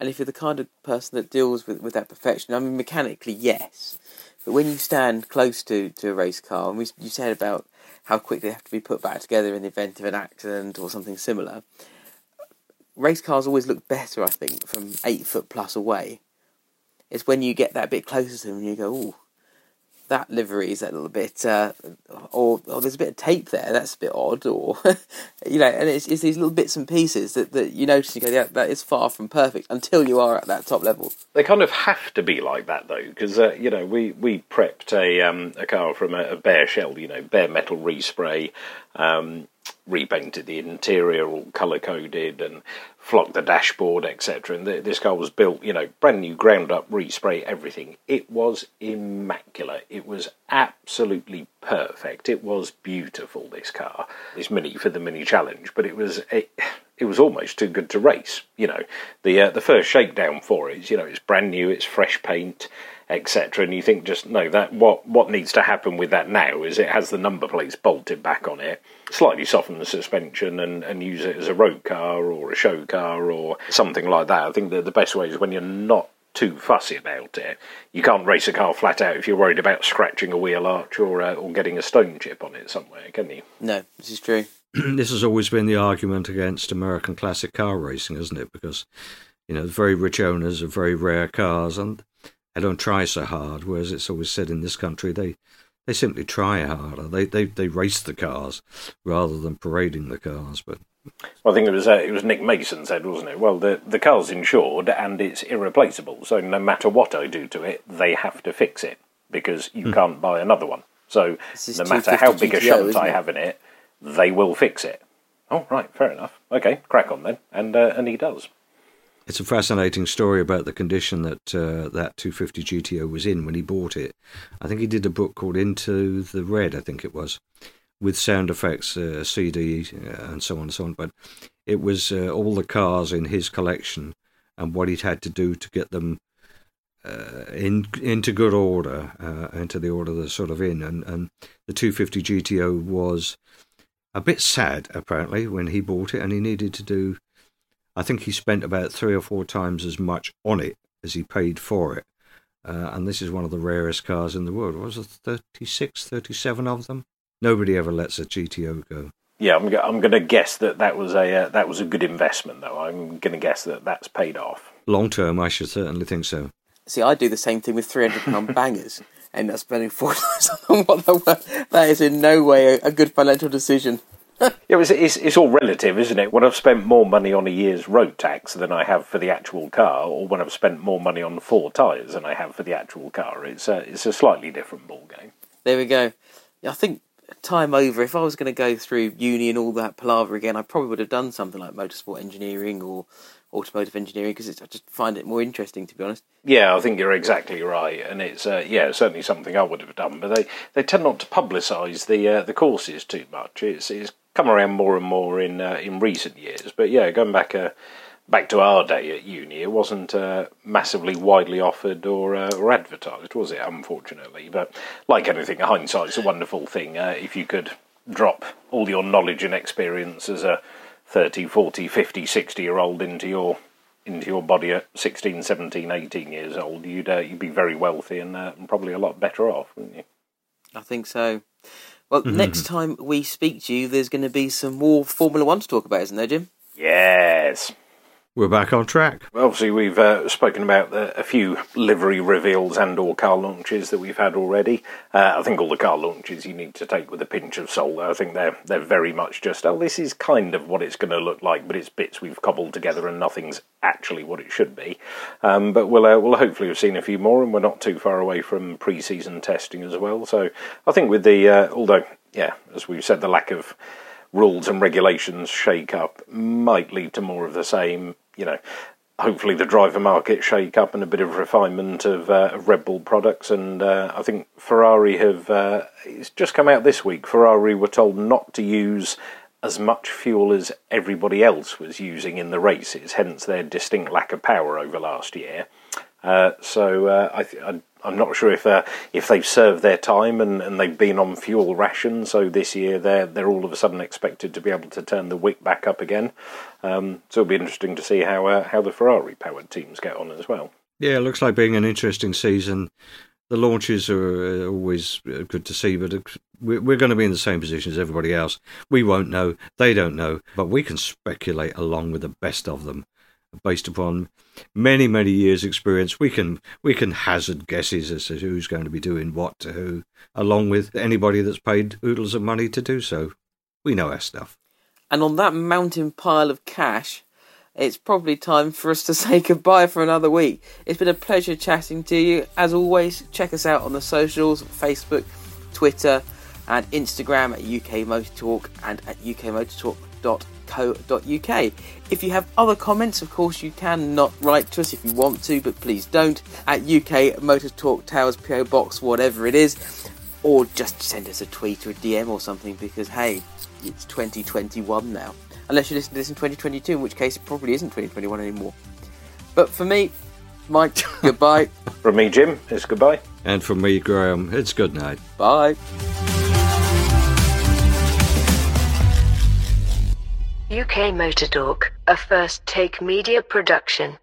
And if you're the kind of person that deals with, with that perfection, I mean, mechanically, yes. But when you stand close to, to a race car, and we, you said about how quickly they have to be put back together in the event of an accident or something similar, race cars always look better, I think, from eight foot plus away. It's when you get that bit closer to them and you go, ooh, that livery is a little bit, uh, or, or there's a bit of tape there, that's a bit odd, or, you know, and it's, it's these little bits and pieces that, that you notice you go, yeah, that is far from perfect until you are at that top level. They kind of have to be like that though, because uh, you know we, we prepped a um, a car from a, a bare shell, you know, bare metal respray, um, repainted the interior, all colour coded, and flocked the dashboard, etc. And th- this car was built, you know, brand new, ground up, respray, everything. It was immaculate. It was absolutely perfect. It was beautiful. This car, this Mini for the Mini Challenge, but it was it, it was almost too good to race. You know, the uh, the first shakedown for it, is, you know, it's brand new, it's fresh paint, etc. And you think just no, that what what needs to happen with that now is it has the number plates bolted back on it, slightly soften the suspension, and and use it as a road car or a show car or something like that. I think that the best way is when you're not too fussy about it. You can't race a car flat out if you're worried about scratching a wheel arch or uh, or getting a stone chip on it somewhere, can you? No, this is true. this has always been the argument against American classic car racing, isn't it? Because you know, very rich owners of very rare cars, and they don't try so hard. Whereas it's always said in this country, they they simply try harder. They they they race the cars rather than parading the cars. But Well, I think it was uh, it was Nick Mason said, wasn't it? Well, the the car's insured and it's irreplaceable, so no matter what I do to it, they have to fix it because you can't buy another one. So no matter how big a GTO, shunt isn't I have in it, they will fix it. Oh, right, fair enough. Okay, crack on then, and uh, and he does. It's a fascinating story about the condition that uh, that 250 GTO was in when he bought it. I think he did a book called Into the Red, I think it was, with sound effects, uh, CD, uh, and so on and so on. But it was uh, all the cars in his collection and what he'd had to do to get them uh, in into good order, uh, into the order they're sort of in. And, and the 250 GTO was a bit sad, apparently, when he bought it, and he needed to do I think he spent about three or four times as much on it as he paid for it. Uh, and this is one of the rarest cars in the world. What was it 36, 37 of them? Nobody ever lets a GTO go. Yeah, I'm go- I'm going to guess that that was a uh, that was a good investment, though. I'm going to guess that that's paid off. Long term, I should certainly think so. See, I do the same thing with three hundred pound bangers, end up spending four times on what they're worth. That is in no way a, a good financial decision. Yeah, it's, it's it's all relative, isn't it? When I've spent more money on a year's road tax than I have for the actual car, or when I've spent more money on four tyres than I have for the actual car, it's a, it's a slightly different ball game. There we go. I think time over. If I was going to go through uni and all that palaver again, I probably would have done something like motorsport engineering or automotive engineering because I just find it more interesting, to be honest. Yeah, I think you're exactly right, and it's uh, yeah certainly something I would have done. But they, they tend not to publicise the uh, the courses too much. It's it's come around more and more in uh, in recent years. But yeah, going back uh, back to our day at uni, it wasn't uh, massively widely offered or uh, or advertised, was it? Unfortunately, but like anything, hindsight's a wonderful thing. Uh, if you could drop all your knowledge and experience as a 30, 40, 50, 60 year old into your into your body at 16, 17, 18 years old, you'd uh, you'd be very wealthy and, and probably a lot better off, wouldn't you? I think so. Well, mm-hmm, next mm-hmm. time we speak to you, there's going to be some more Formula One to talk about, isn't there, Jim? Yes. We're back on track. Obviously, we've uh, spoken about a few livery reveals and/or car launches that we've had already. Uh, I think all the car launches you need to take with a pinch of salt. I think they're they're very much just oh, this is kind of what it's going to look like, but it's bits we've cobbled together, and nothing's actually what it should be. Um, but we'll uh, we'll hopefully have seen a few more, and we're not too far away from pre-season testing as well. So I think with the uh, although yeah, as we've said, the lack of rules and regulations shake up might lead to more of the same. You know, hopefully the driver market shake up and a bit of refinement of, uh, of Red Bull products. And uh, I think Ferrari have uh, it's just come out this week. Ferrari were told not to use as much fuel as everybody else was using in the races, hence their distinct lack of power over last year. Uh, so uh, I, th- I, I'm not sure if uh, if they've served their time and, and they've been on fuel rations. So this year they're they're all of a sudden expected to be able to turn the wick back up again. Um, so it'll be interesting to see how uh, how the Ferrari powered teams get on as well. Yeah, it looks like being an interesting season. The launches are uh, always uh, good to see, but we're going to be in the same position as everybody else. We won't know, they don't know, but we can speculate along with the best of them based upon many many years experience we can we can hazard guesses as to who's going to be doing what to who along with anybody that's paid oodles of money to do so we know our stuff And on that mountain pile of cash, it's probably time for us to say goodbye for another week. It's been a pleasure chatting to you. As always, check us out on the socials Facebook, Twitter, and Instagram at UK Motor Talk and at ukmotortalk.co.uk. If you have other comments, of course, you can not write to us if you want to, but please don't. At UK Motor Talk Towers PO Box, whatever it is, or just send us a tweet or a DM or something because hey, it's 2021 now. Unless you listen to this in 2022, in which case it probably isn't 2021 anymore. But for me, Mike, goodbye. From me, Jim, it's goodbye. and from me graham it's good night Bye. UK Motor Talk, a first take media production.